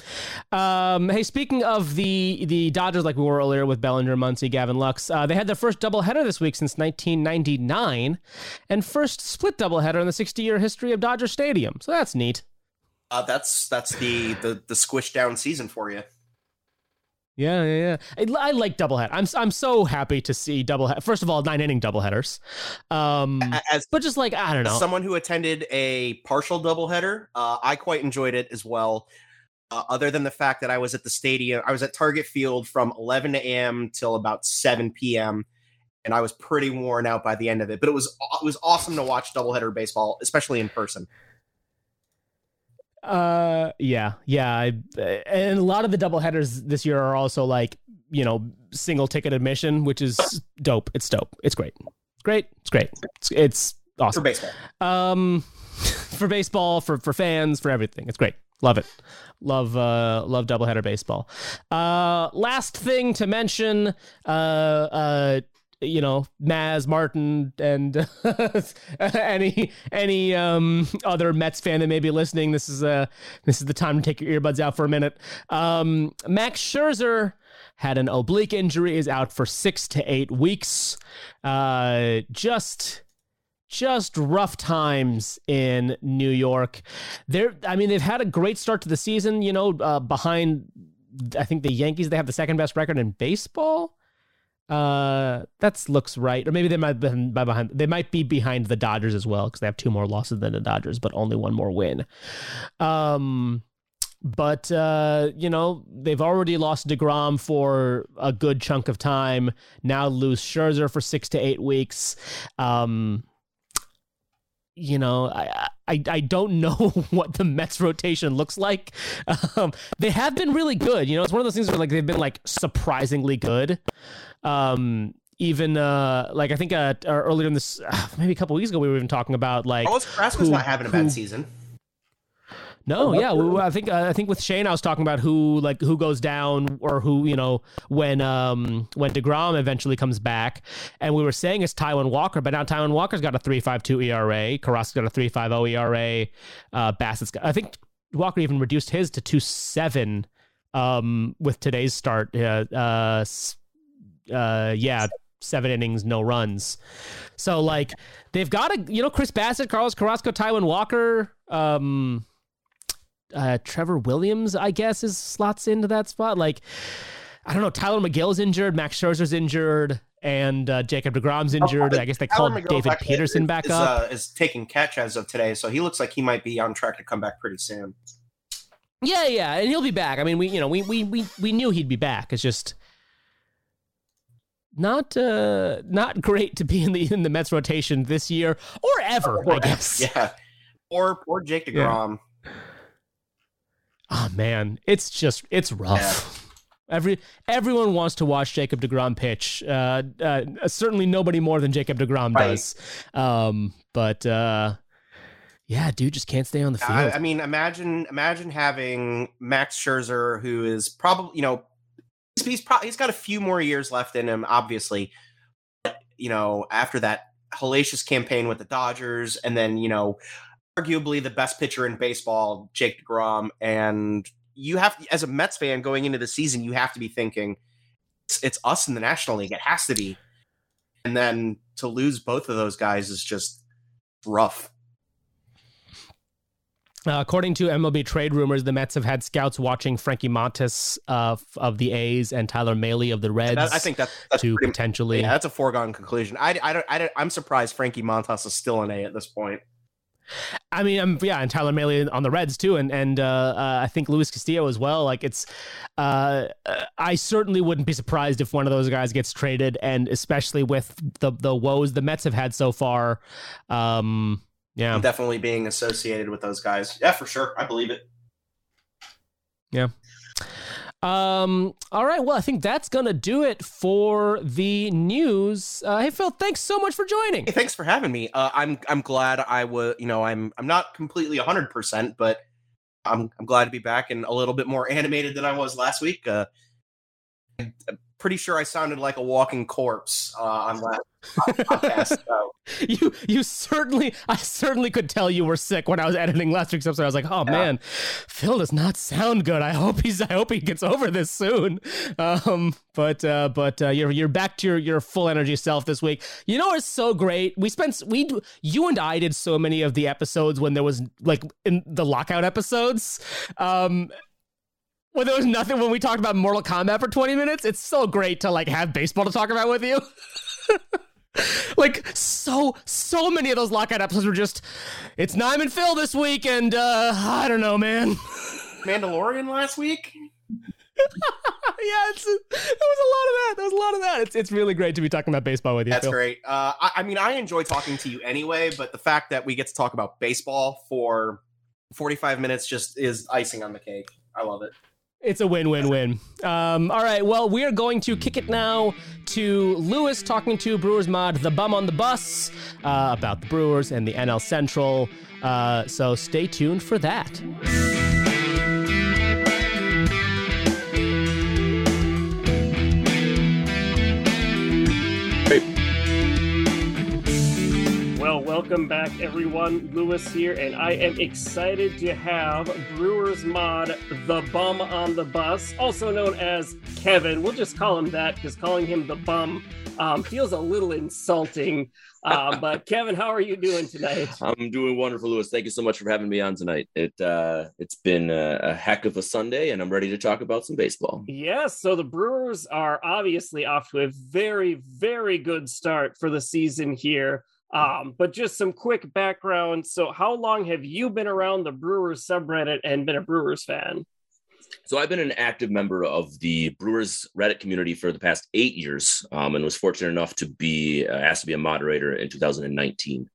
Um, hey, speaking of the the Dodgers, like we were earlier with Bellinger, Muncy, Gavin Lux, uh, they had their first doubleheader this week since 1999, and first split doubleheader in the 60 year history of Dodger Stadium. So that's neat. Uh, that's that's the, the the squish down season for you. Yeah, yeah, yeah. I, I like doubleheader. I'm I'm so happy to see double. First of all, nine inning doubleheaders. Um, As but just like I don't know. someone who attended a partial doubleheader, uh, I quite enjoyed it as well. Uh, other than the fact that I was at the stadium, I was at Target Field from 11 a.m. till about 7 p.m. and I was pretty worn out by the end of it. But it was it was awesome to watch doubleheader baseball, especially in person. Uh, yeah, yeah, I, and a lot of the double headers this year are also like you know single ticket admission, which is dope. It's dope. It's great. It's great. It's great. It's, it's For awesome. baseball, Um, <laughs> for baseball, for for fans, for everything. It's great. Love it. Love uh love doubleheader baseball. Uh, last thing to mention. Uh, uh. You know, Maz Martin and <laughs> any any um other Mets fan that may be listening. This is uh this is the time to take your earbuds out for a minute. Um, Max Scherzer had an oblique injury, is out for six to eight weeks. Uh, just just rough times in New York. They're, I mean, they've had a great start to the season. You know, uh, behind, I think the Yankees, they have the second best record in baseball. Uh, that looks right, or maybe they might be behind. They might be behind the Dodgers as well because they have two more losses than the Dodgers, but only one more win. Um, but uh, you know they've already lost Degrom for a good chunk of time. Now lose Scherzer for six to eight weeks. Um, you know, I, I I don't <laughs> know what the Mets rotation looks like. Um, they have been really good. You know, it's one of those things where like they've been like surprisingly good. Um, even uh, like I think uh, earlier in this, uh, maybe a couple weeks ago, we were even talking about like Carlos Carrasco's who- not having a who- bad season. no, yeah, we, I think uh, I think with Shane, I was talking about who like who goes down or who you know when um when Degrom eventually comes back, and we were saying it's Taijuan Walker, but now Taijuan Walker's got a three five two ERA, Carrasco's got a three five zero ERA, uh, Bassitt's got, I think Walker even reduced his to two seven, um with today's start, uh, uh, uh yeah. Seven innings, no runs. So like they've got a you know Chris Bassitt, Carlos Carrasco, Taijuan Walker, um, uh, Trevor Williams, I guess, is slots into that spot. Like, I don't know. Tylor Megill's injured, Max Scherzer's injured, and uh, Jacob Degrom's injured. I guess they Tyler called Megill David actually Peterson is, back is, up. Uh, is taking catch as of today, so he looks like he might be on track to come back pretty soon. yeah, yeah, and he'll be back. I mean, we you know we we we we knew he'd be back. It's just not uh not great to be in the in the Mets rotation this year or ever. I <laughs> guess. Yeah. Or or Jake Yeah. DeGrom. Oh man, it's just it's rough. Every everyone wants to watch Jacob Degrom pitch. Uh, uh, certainly nobody more than Jacob Degrom Right. does. Um, but uh, yeah, dude just can't stay on the field. I, I mean, imagine imagine having Max Scherzer, who is probably you know he's he's, pro- he's got a few more years left in him, obviously. But, you know, after that hellacious campaign with the Dodgers, and then you know arguably the best pitcher in baseball, Jake DeGrom, and you have as a Mets fan going into the season, you have to be thinking it's, it's us in the National League. It has to be, and then to lose both of those guys is just rough. Uh, according to MLB trade rumors, the Mets have had scouts watching Frankie Montas uh, of the A's and Tyler Mahle of the Reds. That, I think that, that's to pretty, potentially. Yeah, that's a foregone conclusion. I, I don't, I don't, I'm surprised Frankie Montas is still an A at this point. I mean, um, yeah, and Tyler Mahle on the Reds too, and and uh, uh, I think Luis Castillo as well. Like it's, uh, I certainly wouldn't be surprised if one of those guys gets traded, and especially with the the woes the Mets have had so far. Um, yeah, definitely being associated with those guys. Yeah, for sure, I believe it. Yeah. Um, all right. Well, I think that's going to do it for the news. Uh, hey, Phil, thanks so much for joining. Hey, thanks for having me. Uh, I'm I'm glad I was. You know, I'm I'm not completely 100, percent but I'm I'm glad to be back and a little bit more animated than I was last week. Uh, pretty sure I sounded like a walking corpse uh, on last podcast. <laughs> So. You you certainly I certainly could tell you were sick when I was editing last week's episode. I was like, oh yeah. man, Phil does not sound good. I hope he's I hope he gets over this soon. Um, but uh, but uh, you're you're back to your your full energy self this week. You know it's so great. We spent we you and I did so many of the episodes when there was like in the lockout episodes. Um, when there was nothing when we talked about Mortal Kombat for 20 minutes, it's so great to like have baseball to talk about with you. <laughs> like so so many of those lockout episodes were just it's Nyman and Phil this week and uh I don't know, man. <laughs> Mandalorian last week? <laughs> yeah, it's, there was a lot of that. There was a lot of that. It's it's really great to be talking about baseball with you. That's Phil. great. Uh, I, I mean, I enjoy talking to you anyway, but the fact that we get to talk about baseball for 45 minutes just is icing on the cake. I love it. It's a win win win. Um, all right, well, we are going to kick it now to Lewis talking to Brewers Mod, the bum on the bus, uh, about the Brewers and the NL Central. Uh, so stay tuned for that. Welcome back, everyone. Lewis here, and I am excited to have Brewers Mod, the bum on the bus, also known as Kevin. We'll just call him that because calling him the bum um, feels a little insulting. Uh, <laughs> but Kevin, how are you doing tonight? I'm doing wonderful, Lewis. Thank you so much for having me on tonight. It uh, it's been a, a heck of a Sunday, and I'm ready to talk about some baseball. Yes. So the Brewers are obviously off to a very, very good start for the season here. Um, but just some quick background. So, how long have you been around the Brewers subreddit and been a Brewers fan? So, I've been an active member of the Brewers Reddit community for the past eight years um, and was fortunate enough to be uh, asked to be a moderator in 2019.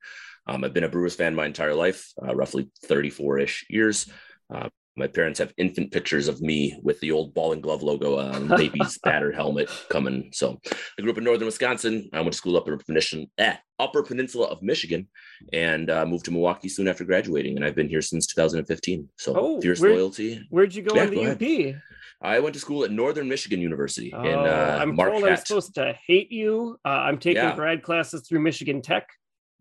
Um, I've been a Brewers fan my entire life, uh, roughly 34 ish years. Uh, my parents have infant pictures of me with the old ball and glove logo on baby's <laughs> battered helmet coming. So I grew up in northern Wisconsin. I went to school up in eh, Upper Peninsula of Michigan, and uh, moved to Milwaukee soon after graduating. And I've been here since 2015. So oh, fierce where, loyalty. Where'd you go yeah, in the UP? Ahead. I went to school at Northern Michigan University. Oh, in, uh, I'm told I'm supposed to hate you. Uh, I'm taking yeah. grad classes through Michigan Tech.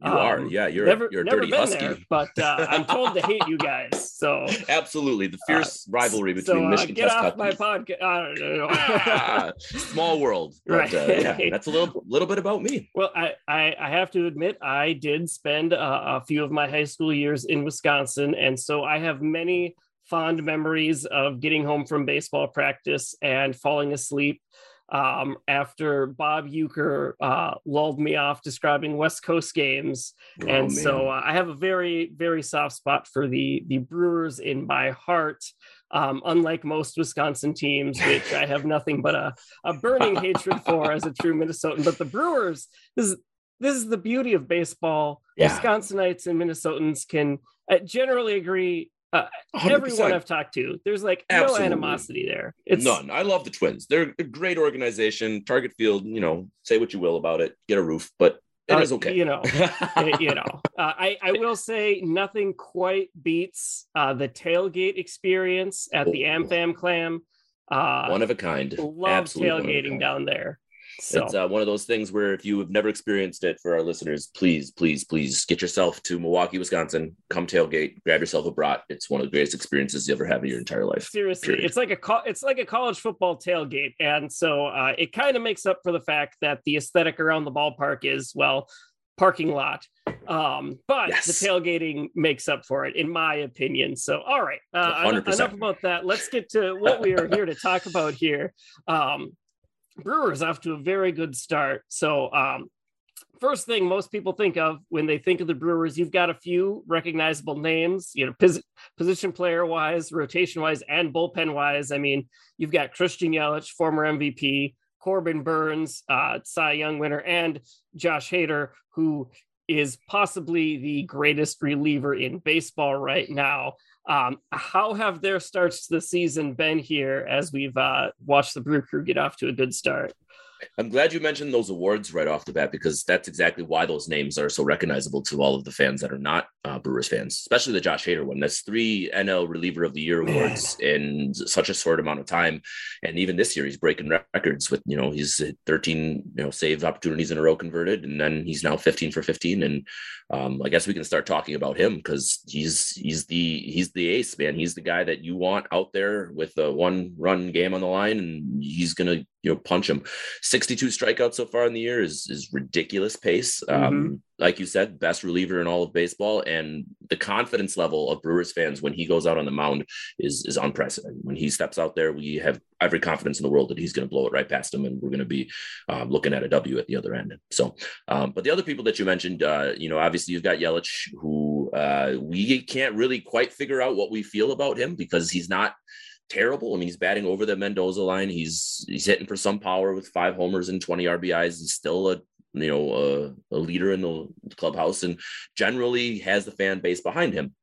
You um, are, yeah. You're never, you're a never dirty husky, there, but uh, I'm told to hate you guys. So <laughs> absolutely, the fierce uh, rivalry between so, uh, Michigan. Get off my podcast. I don't know. <laughs> ah, small world, but, right? Uh, yeah, that's a little little bit about me. Well, I I, I have to admit, I did spend a few of my high school years in Wisconsin, and so I have many fond memories of getting home from baseball practice and falling asleep um, after Bob Uecker uh, lulled me off describing West Coast games, oh, and man. so uh, I have a very very soft spot for the the Brewers in my heart. Um, unlike most Wisconsin teams, which I have nothing but a, a burning hatred <laughs> for as a true Minnesotan, but the Brewers this is this is the beauty of baseball. Yeah. Wisconsinites and Minnesotans can uh, generally agree uh, everyone I've talked to, there's like Absolutely. no animosity there. It's none. I love the Twins. They're a great organization. Target Field, you know, say what you will about it, get a roof, but it uh, is okay. You know, <laughs> it, you know. Uh, I I will say nothing quite beats uh, the tailgate experience at oh. the AmFam Clam. Uh, one of a kind. Love Absolutely tailgating down there. So It's uh, one of those things where if you have never experienced it for our listeners, please, please, please get yourself to Milwaukee, Wisconsin, come tailgate, grab yourself a brat. It's one of the greatest experiences you ever have in your entire life. seriously, period. it's like a co- it's like a college football tailgate, and so uh, it kind of makes up for the fact that the aesthetic around the ballpark is well parking lot. Um, but Yes. the tailgating makes up for it, in my opinion. So, all right, uh, en- 100%. enough about that. Let's get to what we are here to talk about here. Um, Brewers off to a very good start. So, um, first thing most people think of when they think of the Brewers, you've got a few recognizable names, you know, pos- position player wise, rotation wise, and bullpen wise. I mean, you've got Christian Yelich, former MVP, Corbin Burnes, uh, Cy Young winner, and Josh Hader, who is possibly the greatest reliever in baseball right now. Um, how have their starts to the season been here as we've uh, watched the Brew Crew get off to a good start? I'm glad you mentioned those awards right off the bat because that's exactly why those names are so recognizable to all of the fans that are not uh, Brewers fans, especially the Josh Hader one. That's three NL Reliever of the Year Man. awards in such a short amount of time, and even this year he's breaking records with you know he's 13 you know save opportunities in a row converted, and then he's now 15 for 15, and um, I guess we can start talking about him because he's he's the he's the ace man. He's the guy that you want out there with a one run game on the line, and he's gonna you know punch him. 62 strikeouts so far in the year is is ridiculous pace. Um, like you said, best reliever in all of baseball, and the confidence level of Brewers fans when he goes out on the mound is is unprecedented. When he steps out there, we have every confidence in the world that he's going to blow it right past him, and we're going to be um, looking at a W at the other end. So, um, but the other people that you mentioned, uh, you know, obviously you've got Yelich, who uh, we can't really quite figure out what we feel about him because he's not terrible. I mean, he's batting over the Mendoza line. He's he's hitting for some power with five homers and 20 RBIs. He's still a you know a, a leader in the clubhouse and generally has the fan base behind him.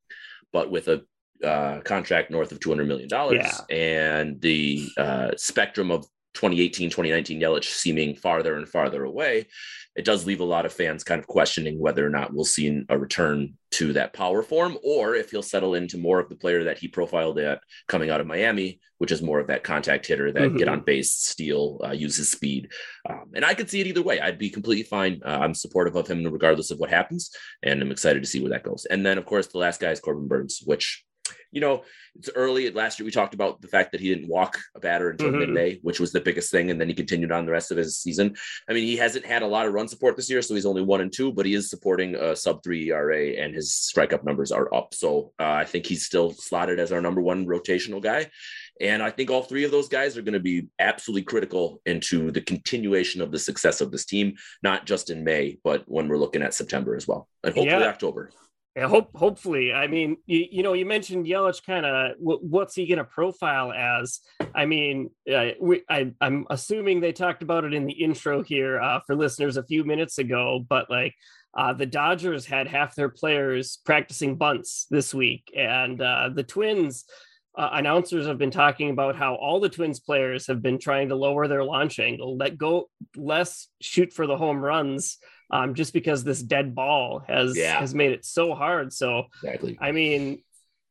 But with a uh, contract north of 200 million dollars Yeah. and the uh, spectrum of 2018 2019 Yelich seeming farther and farther away it does leave a lot of fans kind of questioning whether or not we'll see a return to that power form or if he'll settle into more of the player that he profiled at coming out of Miami, which is more of that contact hitter that Mhm. get on base, steal, uh, use his speed. Um, and I could see it either way. I'd be completely fine. Uh, I'm supportive of him regardless of what happens, and I'm excited to see where that goes. And then, of course, the last guy is Corbin Burnes, which you know, it's early. Last year, we talked about the fact that he didn't walk a batter until Mhm. mid-May, which was the biggest thing, and then he continued on the rest of his season. I mean, he hasn't had a lot of run support this year, so he's only one and two, but he is supporting a sub three ERA, and his strikeout numbers are up. So uh, I think he's still slotted as our number one rotational guy. And I think all three of those guys are going to be absolutely critical into the continuation of the success of this team, not just in May, but when we're looking at September as well, and hopefully Yeah. October. Yeah, hope hopefully. I mean, you, you know, you mentioned Yelich. Kind of, what's he going to profile as? I mean, uh, we, I, I'm assuming they talked about it in the intro here uh, for listeners a few minutes ago. But like, uh, the Dodgers had half their players practicing bunts this week, and uh, the Twins. Uh, announcers have been talking about how all the Twins players have been trying to lower their launch angle, let go less shoot for the home runs, um, just because this dead ball has Yeah. has made it so hard. So Exactly. I mean,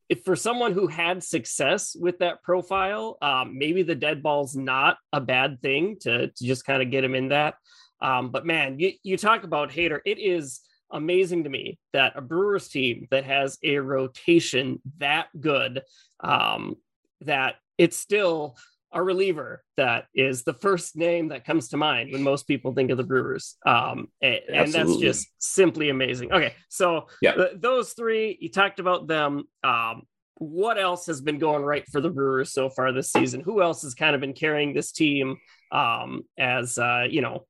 if for someone who had success with that profile, um, maybe the dead ball's not a bad thing to, to just kind of get him in that. Um, but man, you, you talk about Hader. It is amazing to me that a Brewers team that has a rotation that good, um, that it's still a reliever that is the first name that comes to mind when most people think of the Brewers. Um, a- and, that's just simply amazing. Okay, so Yeah. th- those three, you talked about them. Um, what else has been going right for the Brewers so far this season? Who else has kind of been carrying this team um, as uh, you know?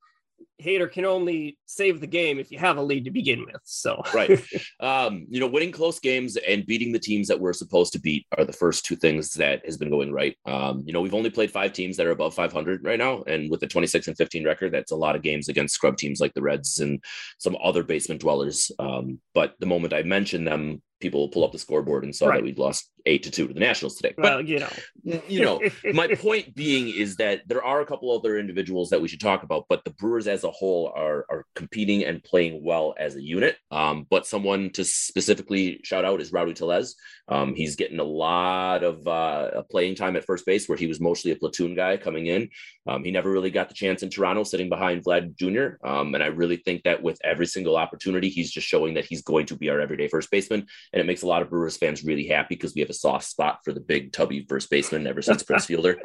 Hader can only save the game if you have a lead to begin with. So right. <laughs> Um, you know, winning close games and beating the teams that we're supposed to beat are the first two things that has been going right. Um, you know, we've only played five teams that are above 500 right now, and with the 26 and 15 record, that's a lot of games against scrub teams like the Reds and some other basement dwellers. Um, but the moment I mention them, people pull up the scoreboard and saw Right. that we'd lost eight to two to the Nationals today. But Well, you know, <laughs> you know, my point being is that there are a couple other individuals that we should talk about, but the Brewers as a whole are are competing and playing well as a unit. Um, but someone to specifically shout out is Rowdy Tellez. Um, he's getting a lot of uh, playing time at first base, where he was mostly a platoon guy coming in. Um, he never really got the chance in Toronto, sitting behind Vlad Jr. Um, and I really think that with every single opportunity, he's just showing that he's going to be our everyday first baseman, and it makes a lot of Brewers fans really happy because we have a soft spot for the big tubby first baseman ever since <laughs> Prince Fielder.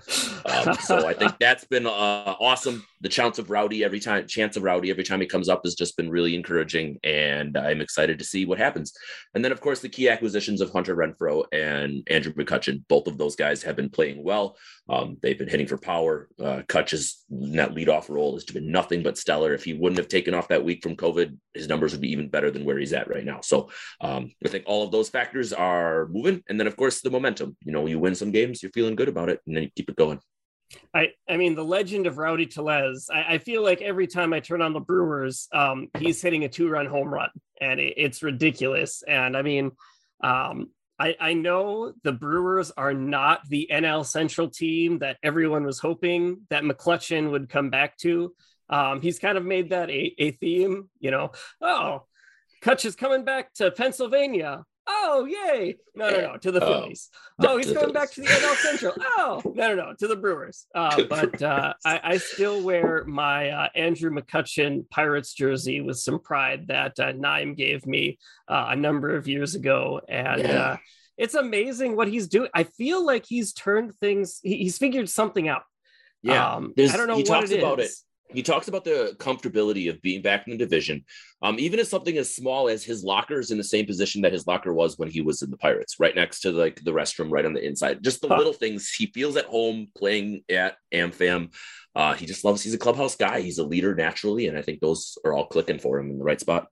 Um, so I think <laughs> that's been uh, awesome. The chance of Rowdy every time, chance of Rowdy every time he comes up has just been really encouraging, and I'm excited to see what happens. And then, of course, the key acquisitions of Hunter Renfroe and Andrew McCutchen. Both of those guys have been playing well. Um, they've been hitting for power. Uh, Kutch's net leadoff role has been nothing but stellar. If he wouldn't have taken off that week from COVID, his numbers would be even better than where he's at right now. So um, I think all of those factors are moving. And then, of course, the momentum. You know, you win some games, you're feeling good about it, and then you keep it going. I, I mean, the legend of Rowdy Tellez. I, I feel like every time I turn on the Brewers, um, he's hitting a two-run home run, and it, it's ridiculous. And I mean, um, I, I know the Brewers are not the NL Central team that everyone was hoping that McCutchen would come back to. Um, he's kind of made that a, a theme, you know. Oh, Kutch is coming back to Pennsylvania. Oh, yay! No, no, no, to the <laughs> Oh. Phillies. No, Oh, he's going back to the NL Central. Oh, <laughs> no, no, no, to the Brewers. Uh, but uh, I, I still wear my uh, Andrew McCutchen Pirates jersey with some pride that uh, Naim gave me uh, a number of years ago, and Yeah. uh, it's amazing what he's doing. I feel like he's turned things. He, he's figured something out. Yeah. um, I don't know he what talks it about it. He talks about the comfortability of being back in the division, um, even as something as small as his locker is in the same position that his locker was when he was in the Pirates, right next to like the restroom, right on the inside. Just the Huh. little things he feels at home playing at AmFam. Uh, he just loves. He's a clubhouse guy. He's a leader naturally, and I think those are all clicking for him in the right spot.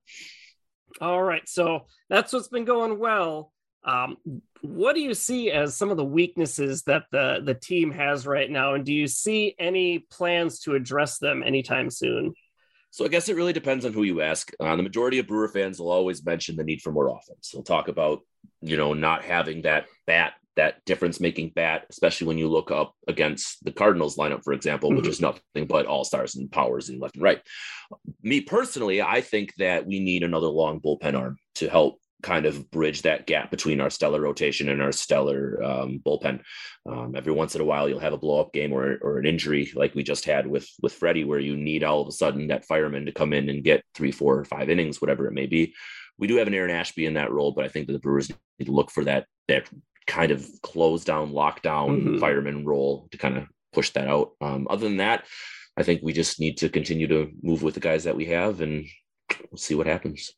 All right, so that's what's been going well. Um, what do you see as some of the weaknesses that the the team has right now, and do you see any plans to address them anytime soon? So I guess it really depends on who you ask. Uh, the majority of Brewer fans will always mention the need for more offense. They'll talk about, you know, not having that bat, that difference making bat, especially when you look up against the Cardinals lineup, for example, which Mhm. is nothing but all stars and powers in left and right. Me personally, I think that we need another long bullpen arm to help kind of bridge that gap between our stellar rotation and our stellar um, bullpen. Um, every once in a while, you'll have a blow up game or, or an injury like we just had with with Freddie, where you need all of a sudden that fireman to come in and get three, four, five innings, whatever it may be. We do have an Aaron Ashby in that role, but I think that the Brewers need to look for that that kind of close down, lockdown Mhm. fireman role to kind of push that out. Um, other than that, I think we just need to continue to move with the guys that we have and we'll see what happens.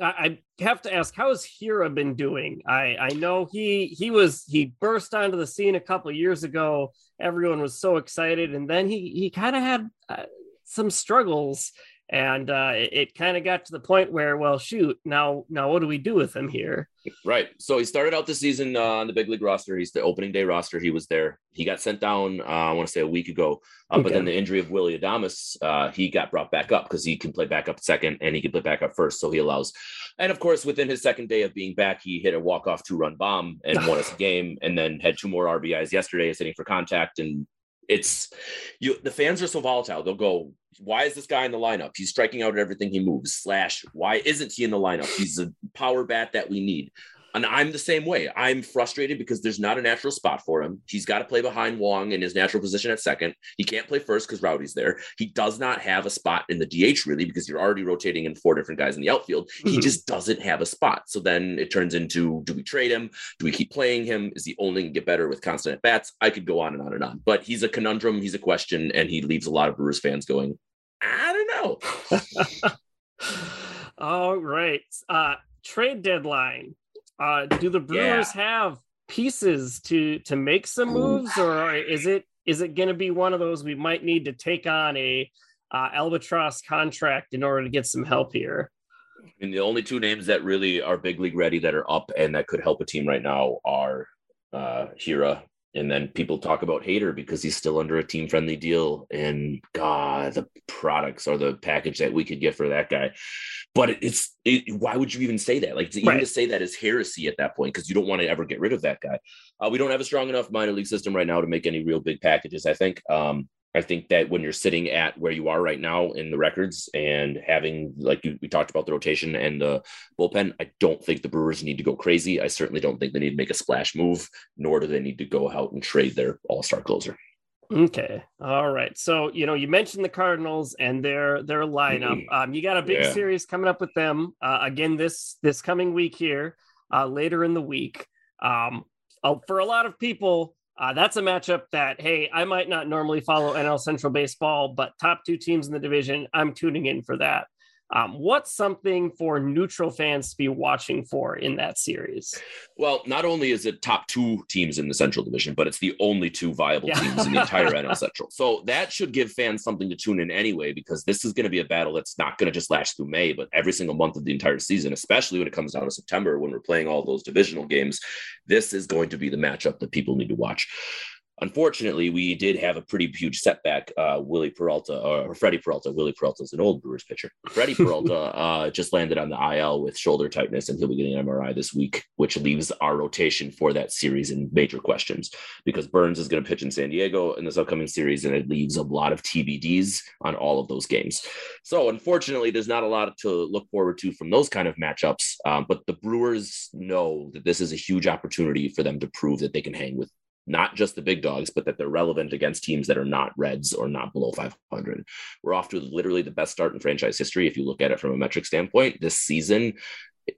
I, have to ask, how has Hiura been doing? I I know he he was he burst onto the scene a couple years ago. Everyone was so excited, and then he he kind of had uh, some struggles, and uh, it, it kind of got to the point where, well, shoot, now now what do we do with him here? Right. So he started out the season uh, on the big league roster. He's the opening day roster. He was there. He got sent down, uh, I want to say a week ago. Uh, But then the injury of Willy Adames, uh, he got brought back up because he can play back up second and he can play back up first. So he allows. And of course, within his second day of being back, he hit a walk off two run bomb and won us a <laughs> game. And then had two more RBIs yesterday, sitting for contact. And it's you. The fans are so volatile. They'll go, "Why is this guy in the lineup? He's striking out at everything he moves." Slash, why isn't he in the lineup? He's a power bat that we need. And I'm the same way. I'm frustrated because there's not a natural spot for him. He's got to play behind Wong in his natural position at second. He can't play first because Rowdy's there. He does not have a spot in the DH really because you're already rotating in four different guys in the outfield. He Mhm. just doesn't have a spot. So then it turns into do we trade him? Do we keep playing him? Is he only going to get better with constant at bats? I could go on and on and on. But he's a conundrum. He's a question, and he leaves a lot of Brewers fans going, I don't know. <laughs> All right, uh, trade deadline. Uh, do the Brewers have pieces to to make some moves, or is it is it going to be one of those we might need to take on a uh, albatross contract in order to get some help here? And the only two names that really are big league ready that are up and that could help a team right now are uh, Hiura And then people talk about Hader because he's still under a team friendly deal. And God, the products or the package that we could get for that guy. But it's it, why would you even say that? Like, even right. to say that is heresy at that point because you don't want to ever get rid of that guy. Uh, we don't have a strong enough minor league system right now to make any real big packages, I think. Um, I think that when you're sitting at where you are right now in the records and having, like you, we talked about the rotation and the bullpen, I don't think the Brewers need to go crazy. I certainly don't think they need to make a splash move, nor do they need to go out and trade their all star closer. Okay. All right. So, you know, you mentioned the Cardinals and their their lineup. Mm-hmm. Um, you got a big yeah. series coming up with them uh, again this this coming week here, uh, later in the week. Um, uh, for a lot of people, uh, that's a matchup that, hey, I might not normally follow NL Central baseball, but top two teams in the division, I'm tuning in for that. Um, what's something for neutral fans to be watching for in that series? Well, not only is it top two teams in the Central Division, but it's the only two viable yeah. teams in the entire <laughs> NL Central. So that should give fans something to tune in anyway, because this is going to be a battle that's not going to just last through May, but every single month of the entire season, especially when it comes down to September when we're playing all those divisional games. This is going to be the matchup that people need to watch. Unfortunately, we did have a pretty huge setback. Uh, Willie Peralta, or Freddie Peralta, Willie Peralta is an old Brewers pitcher. Freddie Peralta <laughs> uh, just landed on the IL with shoulder tightness, and he'll be getting an MRI this week, which leaves our rotation for that series in major questions because Burnes is going to pitch in San Diego in this upcoming series, and it leaves a lot of TBDs on all of those games. So, unfortunately, there's not a lot to look forward to from those kind of matchups. Um, but the Brewers know that this is a huge opportunity for them to prove that they can hang with not just the big dogs, but that they're relevant against teams that are not Reds or not below 500. We're off to literally the best start in franchise history. If you look at it from a metric standpoint, this season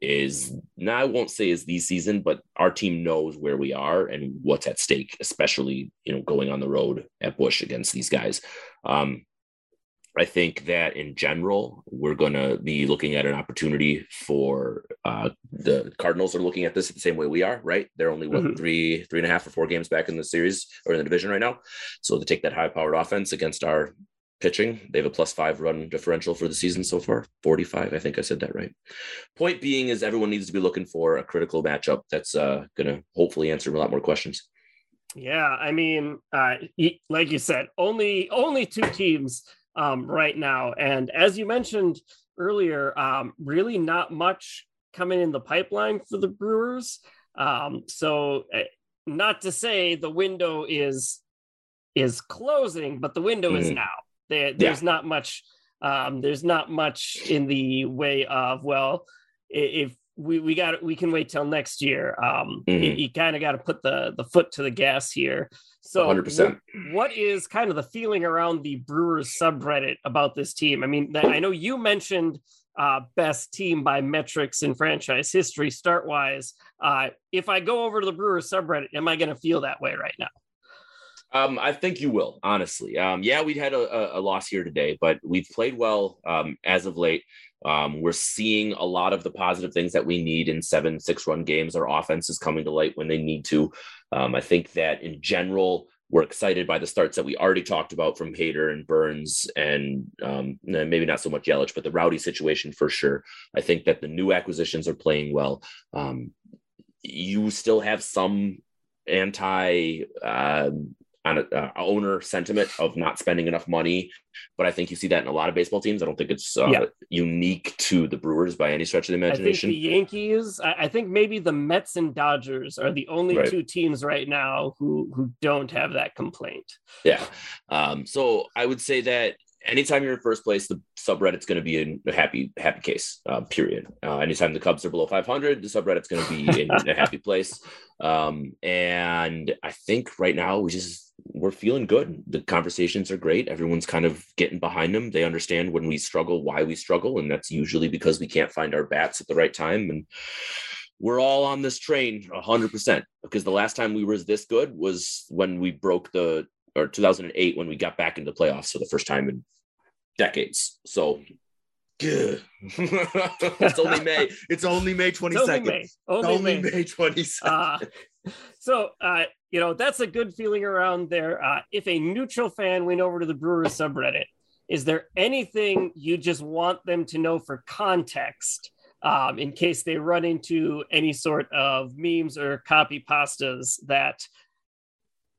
is now I won't say is the season, but our team knows where we are and what's at stake, especially you know going on the road at Busch against these guys. Um, I think that in general, we're going to be looking at an opportunity for uh, the Cardinals are looking at this the same way we are, right? They're only what mm-hmm. three, three and a half or four games back in the series or in the division right now. So to take that high powered offense against our pitching, they have a plus five run differential for the season so far 45. I think I said that right. Point being is everyone needs to be looking for a critical matchup that's uh, going to hopefully answer a lot more questions. Yeah, I mean, uh, like you said, only only two teams um, right now. And as you mentioned earlier, um, really not much coming in the pipeline for the Brewers. Um, so, uh, not to say the window is is closing, but the window mm. is now. There, there's yeah. not much. Um, there's not much in the way of well, if we we got we can wait till next year. Um, mm-hmm. you, you kind of got to put the the foot to the gas here. So, 100%. what is kind of the feeling around the Brewers subreddit about this team? I mean, I know you mentioned uh, best team by metrics in franchise history, start wise. Uh, if I go over to the Brewers subreddit, am I going to feel that way right now? Um, I think you will, honestly. Um, yeah, we had a, a, loss here today, but we've played well um, as of late. Um, we're seeing a lot of the positive things that we need in seven, six run games. Our offense is coming to light when they need to. Um, I think that in general, we're excited by the starts that we already talked about from Hader and Burnes, and um, maybe not so much Yelich, but the Rowdy situation for sure. I think that the new acquisitions are playing well. Um, you still have some anti uh, on a, uh, owner sentiment of not spending enough money. But I think you see that in a lot of baseball teams. I don't think it's uh, yeah. unique to the Brewers by any stretch of the imagination. I think the Yankees, I, think maybe the Mets and Dodgers are the only right. two teams right now who who don't have that complaint. Yeah. Um, so I would say that anytime you're in first place, the subreddit's going to be in a happy happy case. Uh, period. Uh, anytime the Cubs are below 500, the subreddit's going to be in a happy place. Um, and I think right now we just we're feeling good. The conversations are great. Everyone's kind of getting behind them. They understand when we struggle, why we struggle, and that's usually because we can't find our bats at the right time. And we're all on this train 100% because the last time we were this good was when we broke the or 2008 when we got back into the playoffs for the first time in decades. So good. <laughs> it's only May. It's only May 22nd. Only May. Only, only May. May 22nd. Uh, so, uh, you know, that's a good feeling around there. Uh, if a neutral fan went over to the Brewers subreddit, is there anything you just want them to know for context um, in case they run into any sort of memes or copy pastas that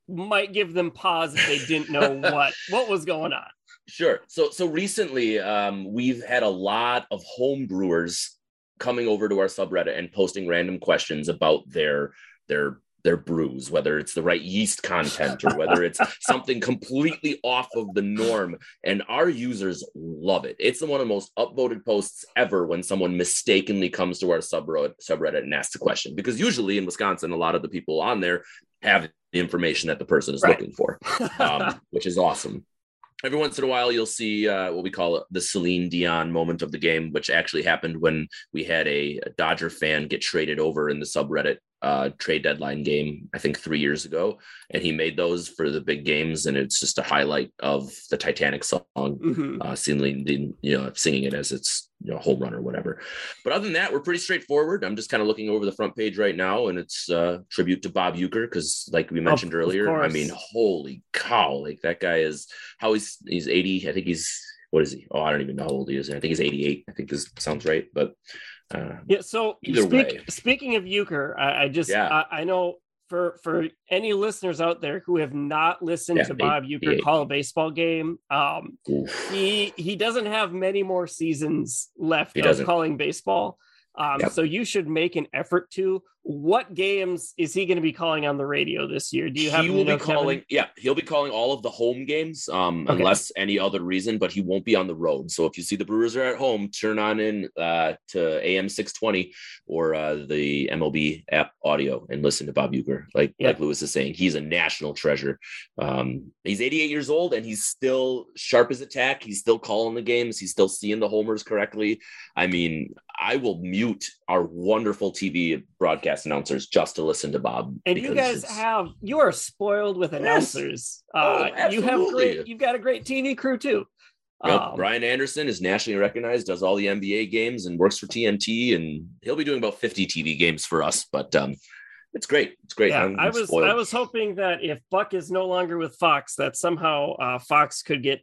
might give them pause if they didn't know <laughs> what what was going on. Sure. So so recently, um, we've had a lot of home brewers coming over to our subreddit and posting random questions about their their their brews, whether it's the right yeast content or whether it's <laughs> something completely off of the norm. And our users love it. It's one of the most upvoted posts ever when someone mistakenly comes to our subreddit, subreddit and asks a question. Because usually in Wisconsin, a lot of the people on there have the information that the person is right. looking for, <laughs> um, which is awesome every once in a while you'll see uh, what we call the Celine Dion moment of the game, which actually happened when we had a, a Dodger fan get traded over in the subreddit uh, trade deadline game, I think three years ago, and he made those for the big games, and it's just a highlight of the Titanic song, mm-hmm. uh, Celine, you know, singing it as its you know home run or whatever. But other than that, we're pretty straightforward. I'm just kind of looking over the front page right now, and it's uh, tribute to Bob Uecker because, like we mentioned of, earlier, of I mean, holy cow, like that guy is how he's he's 80. I think he's what is he? Oh, I don't even know how old he is. I think he's 88. I think this sounds right, but uh, yeah. So speak, speaking of Uecker, I, I just yeah. I, I, know for for any listeners out there who have not listened yeah, to Bob Uecker call a baseball game, um, he he doesn't have many more seasons left he of doesn't. calling baseball. Um, yep. So you should make an effort to. What games is he going to be calling on the radio this year? Do you have? He will be calling. Yeah, he'll be calling all of the home games, um, okay. unless any other reason. But he won't be on the road. So if you see the Brewers are at home, turn on in uh, to AM six twenty or uh, the MLB app audio and listen to Bob Uecker. Like yep. like Lewis is saying, he's a national treasure. Um, he's eighty eight years old and he's still sharp as a tack. He's still calling the games. He's still seeing the homers correctly. I mean, I will mute our wonderful TV broadcast announcers just to listen to Bob. And you guys have you are spoiled with announcers. Yes. Uh, oh, you have great. You've got a great TV crew too. Yep. Um, Brian Anderson is nationally recognized, does all the NBA games, and works for TNT, and he'll be doing about 50 TV games for us. But um, it's great. It's great. Yeah, i was spoiled. I was hoping that if Buck is no longer with Fox, that somehow uh, Fox could get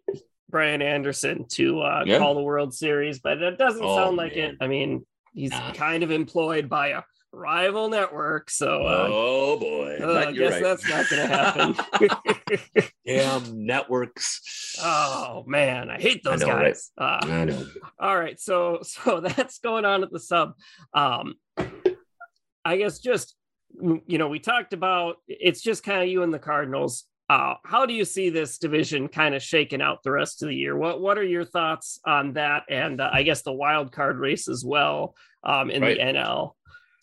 Brian Anderson to uh, yeah. call the World Series, but it doesn't oh, sound like man. it. I mean, he's nah. kind of employed by a rival network, so uh, oh boy, uh, I guess right. that's not going to happen. <laughs> <laughs> Damn networks! Oh man, I hate those I know, guys. Right? Uh, I know. All right, so <laughs> so that's going on at the sub. Um, I guess just you know we talked about it's just kind of you and the Cardinals uh, how do you see this division kind of shaking out the rest of the year? What What are your thoughts on that, and uh, I guess the wild card race as well um, in right. the NL?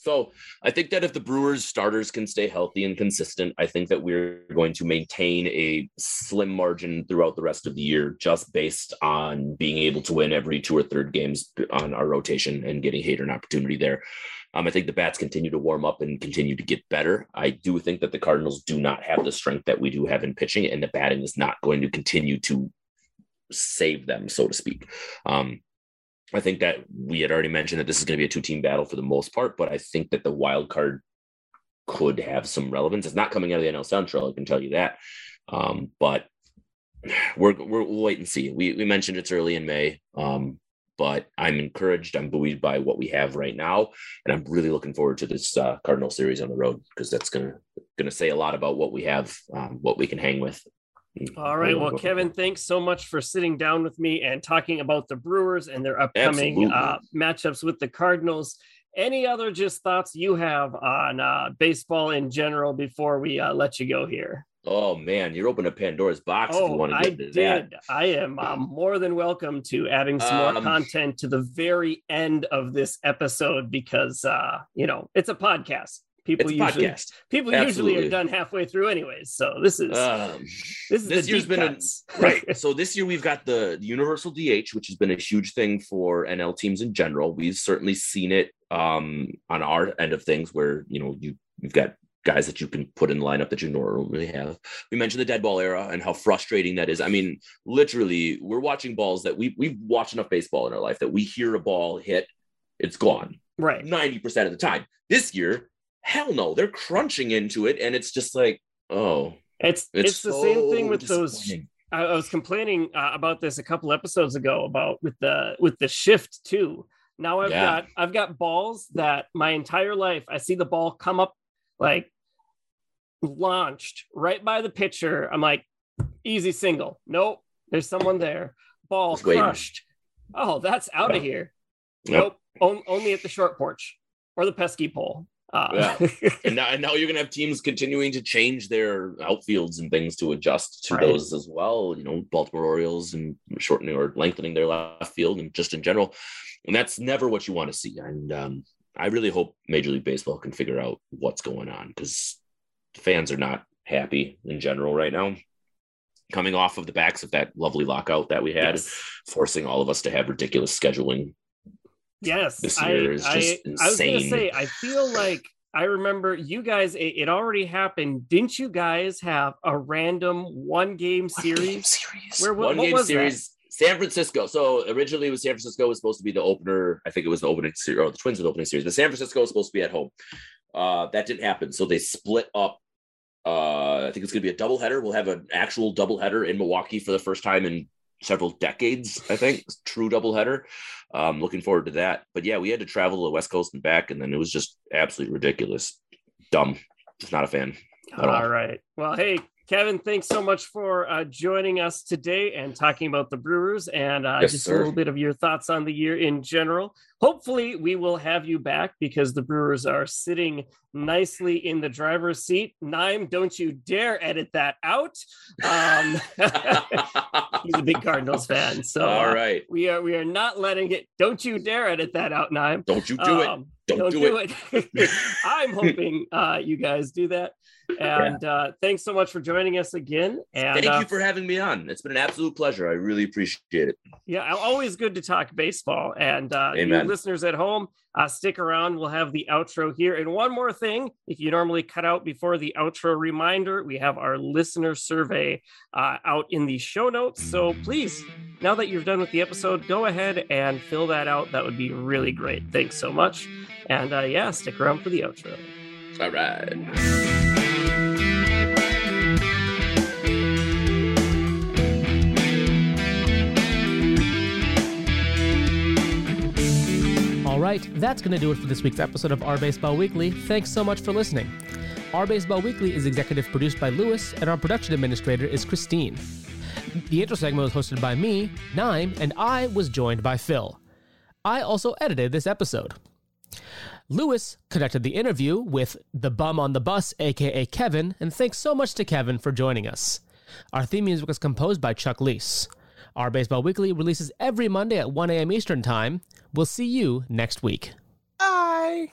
So I think that if the Brewers starters can stay healthy and consistent, I think that we're going to maintain a slim margin throughout the rest of the year, just based on being able to win every two or third games on our rotation and getting Hader an opportunity there. Um, I think the bats continue to warm up and continue to get better. I do think that the Cardinals do not have the strength that we do have in pitching, and the batting is not going to continue to save them, so to speak. Um, I think that we had already mentioned that this is going to be a two-team battle for the most part, but I think that the wild card could have some relevance. It's not coming out of the NL Central, I can tell you that. Um, but we're, we're we'll wait and see. We we mentioned it's early in May. Um, but I'm encouraged. I'm buoyed by what we have right now, and I'm really looking forward to this uh, Cardinal series on the road because that's gonna say a lot about what we have, um, what we can hang with. All right. Well, Kevin, thanks so much for sitting down with me and talking about the Brewers and their upcoming uh, matchups with the Cardinals. Any other just thoughts you have on uh, baseball in general before we uh, let you go here? Oh man, you're opening a Pandora's box oh, if you oh, want to get I did. that. I am uh, more than welcome to adding some um, more content to the very end of this episode because uh, you know it's a podcast. People usually podcast. people Absolutely. usually are done halfway through anyways. So this is um, this is this year's been a, <laughs> right. <laughs> So this year we've got the, universal DH, which has been a huge thing for NL teams in general. We've certainly seen it um, on our end of things where you know you you've got guys that you can put in lineup that you normally have. We mentioned the dead ball era and how frustrating that is. I mean, literally, we're watching balls that we we've watched enough baseball in our life that we hear a ball hit, it's gone. Right. 90% of the time. This year, hell no, they're crunching into it, and it's just like, oh. It's it's, it's the so same thing with those I, was complaining uh, about this a couple episodes ago about with the with the shift too. Now I've yeah. got I've got balls that my entire life I see the ball come up like launched right by the pitcher. I'm like, easy single. Nope, there's someone there. Ball Just waiting. crushed. Oh, that's out of here. Yep. Nope, on, only at the short porch or the pesky pole. Uh, <laughs> and now, and now you're gonna have teams continuing to change their outfields and things to adjust to Right. those as well. You know, Baltimore Orioles and shortening or lengthening their left field and just in general, and that's never what you want to see. And um, I really hope Major League Baseball can figure out what's going on because fans are not happy in general right now. Coming off of the backs of that lovely lockout that we had, yes. forcing all of us to have ridiculous scheduling. Yes, this I, year is I, just I was gonna say, I feel like I remember you guys. It, it already happened. Didn't you guys have a random one game series? series. Where- what- one what game was that? series. San Francisco. So originally it was San Francisco was supposed to be the opener. I think it was the opening series or the Twins were the opening series, but San Francisco was supposed to be at home. Uh, that didn't happen. So they split up. Uh, I think it's going to be a doubleheader. We'll have an actual doubleheader in Milwaukee for the first time in several decades. I think true doubleheader. Um, looking forward to that. But yeah, we had to travel to the West Coast and back, and then it was just absolutely ridiculous. Dumb. Just not a fan. all. All right. Well, hey, Kevin, thanks so much for uh, joining us today and talking about the Brewers and uh, Yes, just sir. a little bit of your thoughts on the year in general. Hopefully, we will have you back because the Brewers are sitting nicely in the driver's seat. Nime, don't you dare edit that out. Um, <laughs> he's a big Cardinals fan, so <laughs> all right, uh, we are we are not letting it. Don't you dare edit that out, Nime. Don't you do it. Um, Don't, do, it. it. <laughs> I'm hoping uh, you guys do that. And uh, thanks so much for joining us again. And Thank uh, you for having me on. It's been an absolute pleasure. I really appreciate it. yeah, always good to talk baseball. And uh, listeners at home, uh, stick around. We'll have the outro here. And one more thing, if you normally cut out before the outro reminder, we have our listener survey uh, out in the show notes. So please, now that you're done with the episode, go ahead and fill that out. That would be really great. Thanks so much. And uh, yeah, stick around for the outro. All right. All right, that's going to do it for this week's episode of Our Baseball Weekly. Thanks so much for listening. Our Baseball Weekly is executive produced by Lewis, and our production administrator is Christine. The intro segment was hosted by me, Nime, and I was joined by Phil. I also edited this episode. Lewis conducted the interview with the bum on the bus, aka Kevin, and thanks so much to Kevin for joining us. Our theme music was composed by Chuck Leese. Our Baseball Weekly releases every Monday at 1 a.m. Eastern Time. We'll see you next week. Bye.